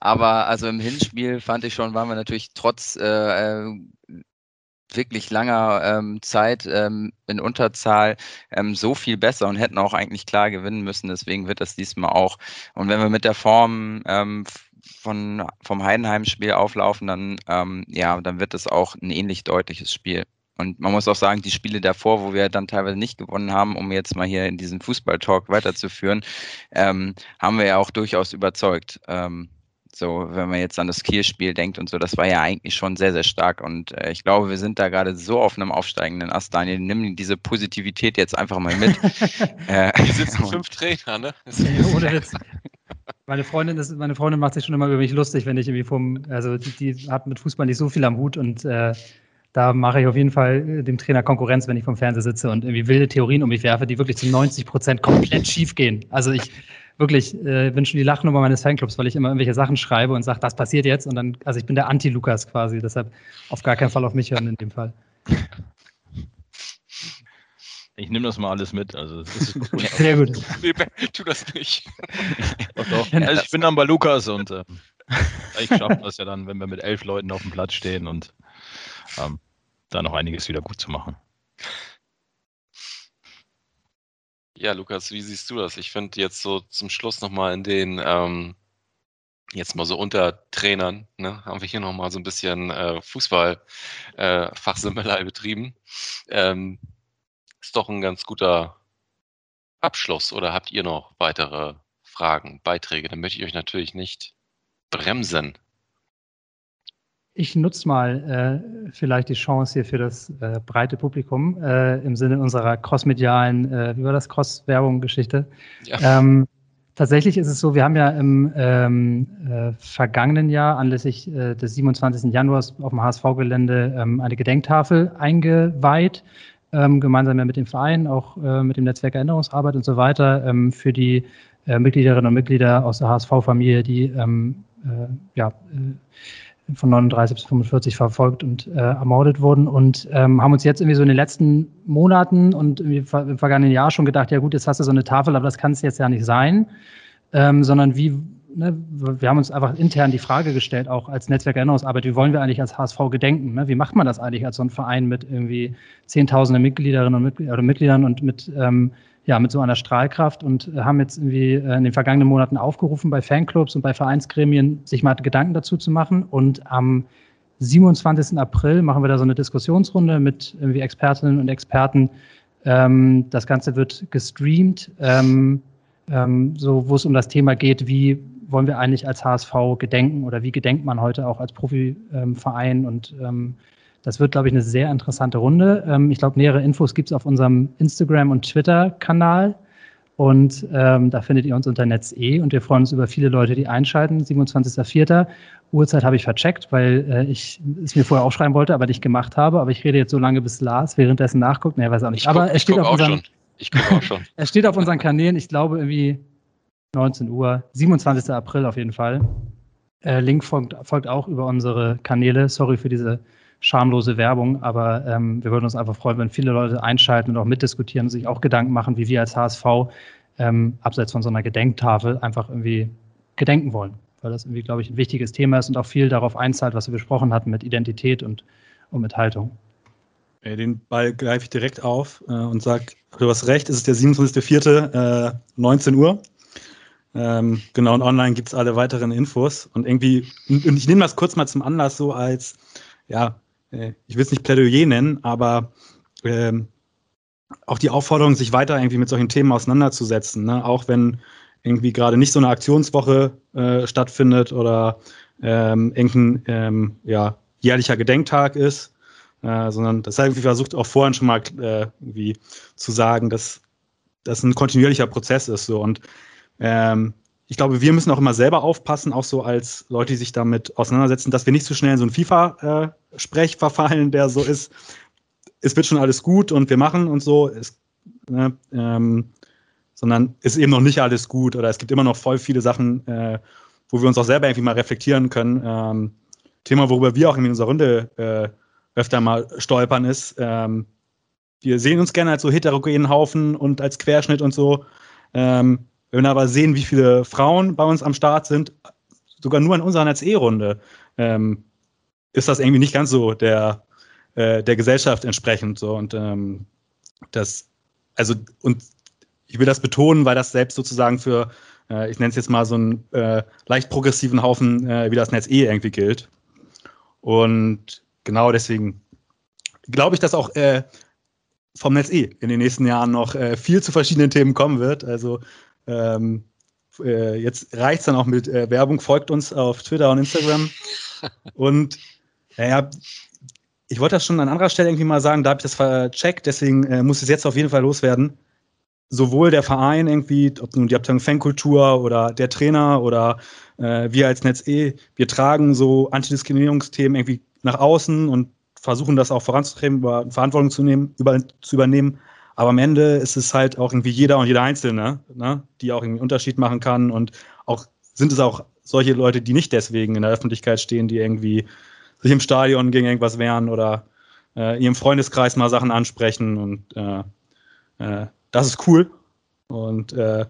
Aber also im Hinspiel fand ich schon, waren wir natürlich trotz äh, äh, wirklich langer ähm, Zeit ähm, in Unterzahl ähm, so viel besser und hätten auch eigentlich klar gewinnen müssen. Deswegen wird das diesmal auch. Und wenn wir mit der Form ähm, von, vom Heidenheim-Spiel auflaufen, dann, ähm, ja, dann wird es auch ein ähnlich deutliches Spiel. Und man muss auch sagen, die Spiele davor, wo wir dann teilweise nicht gewonnen haben, um jetzt mal hier in diesen Fußball-Talk weiterzuführen, ähm, haben wir ja auch durchaus überzeugt. Ähm, so, wenn man jetzt an das Kielspiel denkt und so, das war ja eigentlich schon sehr, sehr stark. Und äh, ich glaube, wir sind da gerade so auf einem aufsteigenden Ast. Daniel, nimm diese Positivität jetzt einfach mal mit. <laughs> äh, Hier sitzen fünf Trainer, ne? <laughs> Ohne Witz. Meine Freundin, ist, meine Freundin macht sich schon immer über mich lustig, wenn ich irgendwie vom, also die, die hat mit Fußball nicht so viel am Hut und äh, da mache ich auf jeden Fall äh, dem Trainer Konkurrenz, wenn ich vom Fernseher sitze und irgendwie wilde Theorien um mich werfe, die wirklich zu 90 Prozent komplett schief gehen. Also ich wirklich äh, bin schon die Lachnummer meines Fanclubs, weil ich immer irgendwelche Sachen schreibe und sage, das passiert jetzt. Und dann, also ich bin der Anti-Lukas quasi, deshalb auf gar keinen Fall auf mich hören in dem Fall. Ich nehme das mal alles mit. Also gut. <laughs> Sehr gut. Nee, tu das nicht. doch, doch. Also ich bin dann bei Lukas und äh, ich schaffe das ja dann, wenn wir mit elf Leuten auf dem Platz stehen und ähm, da noch einiges wieder gut zu machen. Ja, Lukas, wie siehst du das? Ich finde jetzt so zum Schluss nochmal in den, ähm, jetzt mal so unter Trainern, ne, haben wir hier nochmal so ein bisschen äh, Fußball-Fachsimmelei äh, betrieben. Ähm, ist doch ein ganz guter Abschluss. Oder habt ihr noch weitere Fragen, Beiträge? Dann möchte ich euch natürlich nicht bremsen. Ich nutze mal äh, vielleicht die Chance hier für das äh, breite Publikum äh, im Sinne unserer crossmedialen, äh, wie war das, Cross-Werbung-Geschichte. Ja. Ähm, tatsächlich ist es so, wir haben ja im ähm, äh, vergangenen Jahr anlässlich äh, des 27. Januars auf dem HSV-Gelände ähm, eine Gedenktafel eingeweiht, ähm, gemeinsam ja mit dem Verein, auch mit dem Netzwerk Erinnerungsarbeit und so weiter, ähm, für die Mitgliederinnen und Mitglieder aus der HSV-Familie, die ähm, ja, von 39 bis 45 verfolgt und äh, ermordet wurden und ähm, haben uns jetzt irgendwie so in den letzten Monaten und im vergangenen Jahr schon gedacht, ja gut, jetzt hast du so eine Tafel, aber das kann es jetzt ja nicht sein, ähm, sondern wie, ne, wir haben uns einfach intern die Frage gestellt, auch als Netzwerk Erinnerungsarbeit, wie wollen wir eigentlich als HSV gedenken? Ne? Wie macht man das eigentlich als so ein Verein mit irgendwie Zehntausenden Mitgliederinnen und oder Mitgliedern und mit ähm, ja, mit so einer Strahlkraft und äh, haben jetzt irgendwie äh, in den vergangenen Monaten aufgerufen, bei Fanclubs und bei Vereinsgremien sich mal Gedanken dazu zu machen. Und am 27. April machen wir da so eine Diskussionsrunde mit irgendwie Expertinnen und Experten. Ähm, das Ganze wird gestreamt, ähm, ähm, so wo es um das Thema geht, wie wollen wir eigentlich als HSV gedenken oder wie gedenkt man heute auch als Profiverein und ähm, das wird, glaube ich, eine sehr interessante Runde. Ähm, ich glaube, nähere Infos gibt es auf unserem Instagram- und Twitter-Kanal. Und ähm, da findet ihr uns unter NetzE und wir freuen uns über viele Leute, die einschalten. 27.04. Uhrzeit habe ich vercheckt, weil äh, ich es mir vorher aufschreiben wollte, aber nicht gemacht habe. Aber ich rede jetzt so lange, bis Lars währenddessen nachguckt. Nee, weiß auch nicht. Ich aber guck, er steht auf unseren, Ich gucke auch schon. <laughs> er steht auf unseren Kanälen. Ich glaube irgendwie 19 Uhr, 27. April auf jeden Fall. Äh, Link folgt, folgt auch über unsere Kanäle. Sorry für diese schamlose Werbung, aber ähm, wir würden uns einfach freuen, wenn viele Leute einschalten und auch mitdiskutieren und sich auch Gedanken machen, wie wir als HSV ähm, abseits von so einer Gedenktafel einfach irgendwie gedenken wollen. Weil das irgendwie, glaube ich, ein wichtiges Thema ist und auch viel darauf einzahlt, was wir besprochen hatten mit Identität und, und mit Haltung. Den Ball greife ich direkt auf äh, und sage, du hast recht, es ist der 27.04., äh, 19 Uhr. Ähm, genau, und online gibt es alle weiteren Infos. Und irgendwie, und ich nehme das kurz mal zum Anlass so als, ja, ich will es nicht Plädoyer nennen, aber ähm, auch die Aufforderung, sich weiter irgendwie mit solchen Themen auseinanderzusetzen, ne? auch wenn irgendwie gerade nicht so eine Aktionswoche äh, stattfindet oder ähm, irgendein ähm, ja, jährlicher Gedenktag ist, äh, sondern das habe ich versucht auch vorhin schon mal äh, irgendwie zu sagen, dass das ein kontinuierlicher Prozess ist. So. Und ähm, ich glaube, wir müssen auch immer selber aufpassen, auch so als Leute, die sich damit auseinandersetzen, dass wir nicht zu schnell in so einen FIFA-Sprech verfallen, der so ist, es wird schon alles gut und wir machen und so, es, ne, ähm, sondern es ist eben noch nicht alles gut oder es gibt immer noch voll viele Sachen, äh, wo wir uns auch selber irgendwie mal reflektieren können. Ähm, Thema, worüber wir auch in unserer Runde äh, öfter mal stolpern, ist, ähm, wir sehen uns gerne als so heterogenen Haufen und als Querschnitt und so. Ähm, wenn wir aber sehen, wie viele Frauen bei uns am Start sind, sogar nur in unserer Netz-E-Runde, ähm, ist das irgendwie nicht ganz so der, äh, der Gesellschaft entsprechend. So. Und ähm, das, also, und ich will das betonen, weil das selbst sozusagen für, äh, ich nenne es jetzt mal so einen äh, leicht progressiven Haufen äh, wie das Netz E irgendwie gilt. Und genau deswegen glaube ich, dass auch äh, vom Netz E in den nächsten Jahren noch äh, viel zu verschiedenen Themen kommen wird. Also ähm, äh, jetzt reicht es dann auch mit äh, Werbung, folgt uns auf Twitter und Instagram. <laughs> und naja, ich wollte das schon an anderer Stelle irgendwie mal sagen, da habe ich das vercheckt, deswegen äh, muss es jetzt auf jeden Fall loswerden. Sowohl der Verein irgendwie, ob nun die Abteilung Fankultur oder der Trainer oder äh, wir als Netz E, wir tragen so Antidiskriminierungsthemen irgendwie nach außen und versuchen das auch voranzutreiben, über Verantwortung zu, nehmen, über, zu übernehmen. Aber am Ende ist es halt auch irgendwie jeder und jeder Einzelne, ne, die auch irgendwie einen Unterschied machen kann. Und auch sind es auch solche Leute, die nicht deswegen in der Öffentlichkeit stehen, die irgendwie sich im Stadion gegen irgendwas wehren oder äh, ihrem Freundeskreis mal Sachen ansprechen. Und äh, äh, das ist cool. Und äh,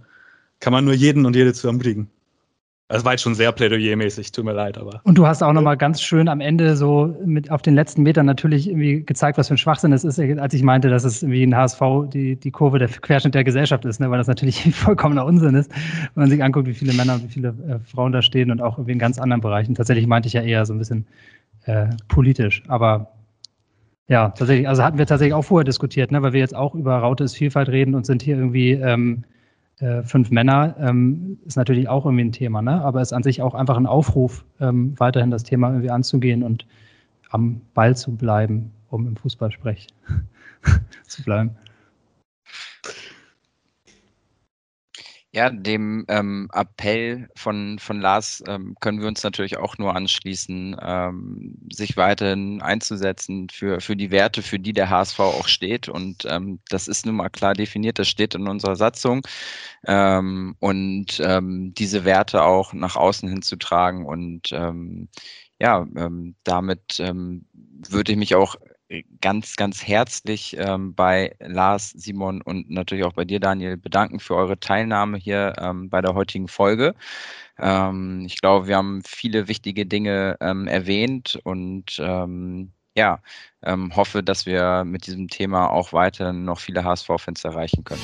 kann man nur jeden und jede zu ermutigen. Das war jetzt schon sehr plädoyermäßig, tut mir leid, aber. Und du hast auch nochmal ganz schön am Ende so mit auf den letzten Metern natürlich irgendwie gezeigt, was für ein Schwachsinn es ist, als ich meinte, dass es wie ein HSV die, die Kurve der Querschnitt der Gesellschaft ist, ne? weil das natürlich <laughs> vollkommener Unsinn ist, wenn man sich anguckt, wie viele Männer und wie viele äh, Frauen da stehen und auch irgendwie in ganz anderen Bereichen. Tatsächlich meinte ich ja eher so ein bisschen äh, politisch, aber ja, tatsächlich, also hatten wir tatsächlich auch vorher diskutiert, ne? weil wir jetzt auch über Raute ist Vielfalt reden und sind hier irgendwie ähm, äh, fünf Männer ähm, ist natürlich auch irgendwie ein Thema, ne? aber ist an sich auch einfach ein Aufruf, ähm, weiterhin das Thema irgendwie anzugehen und am Ball zu bleiben, um im Fußballsprech <laughs> zu bleiben. Ja, dem ähm, Appell von, von Lars ähm, können wir uns natürlich auch nur anschließen, ähm, sich weiterhin einzusetzen für, für die Werte, für die der HSV auch steht. Und ähm, das ist nun mal klar definiert, das steht in unserer Satzung. Ähm, und ähm, diese Werte auch nach außen hin zu tragen. Und ja, damit würde ich mich auch ganz, ganz herzlich ähm, bei Lars, Simon und natürlich auch bei dir, Daniel, bedanken für eure Teilnahme hier ähm, bei der heutigen Folge. Ähm, ich glaube, wir haben viele wichtige Dinge ähm, erwähnt und ähm, ja, ähm, hoffe, dass wir mit diesem Thema auch weiter noch viele HSV-Fans erreichen können.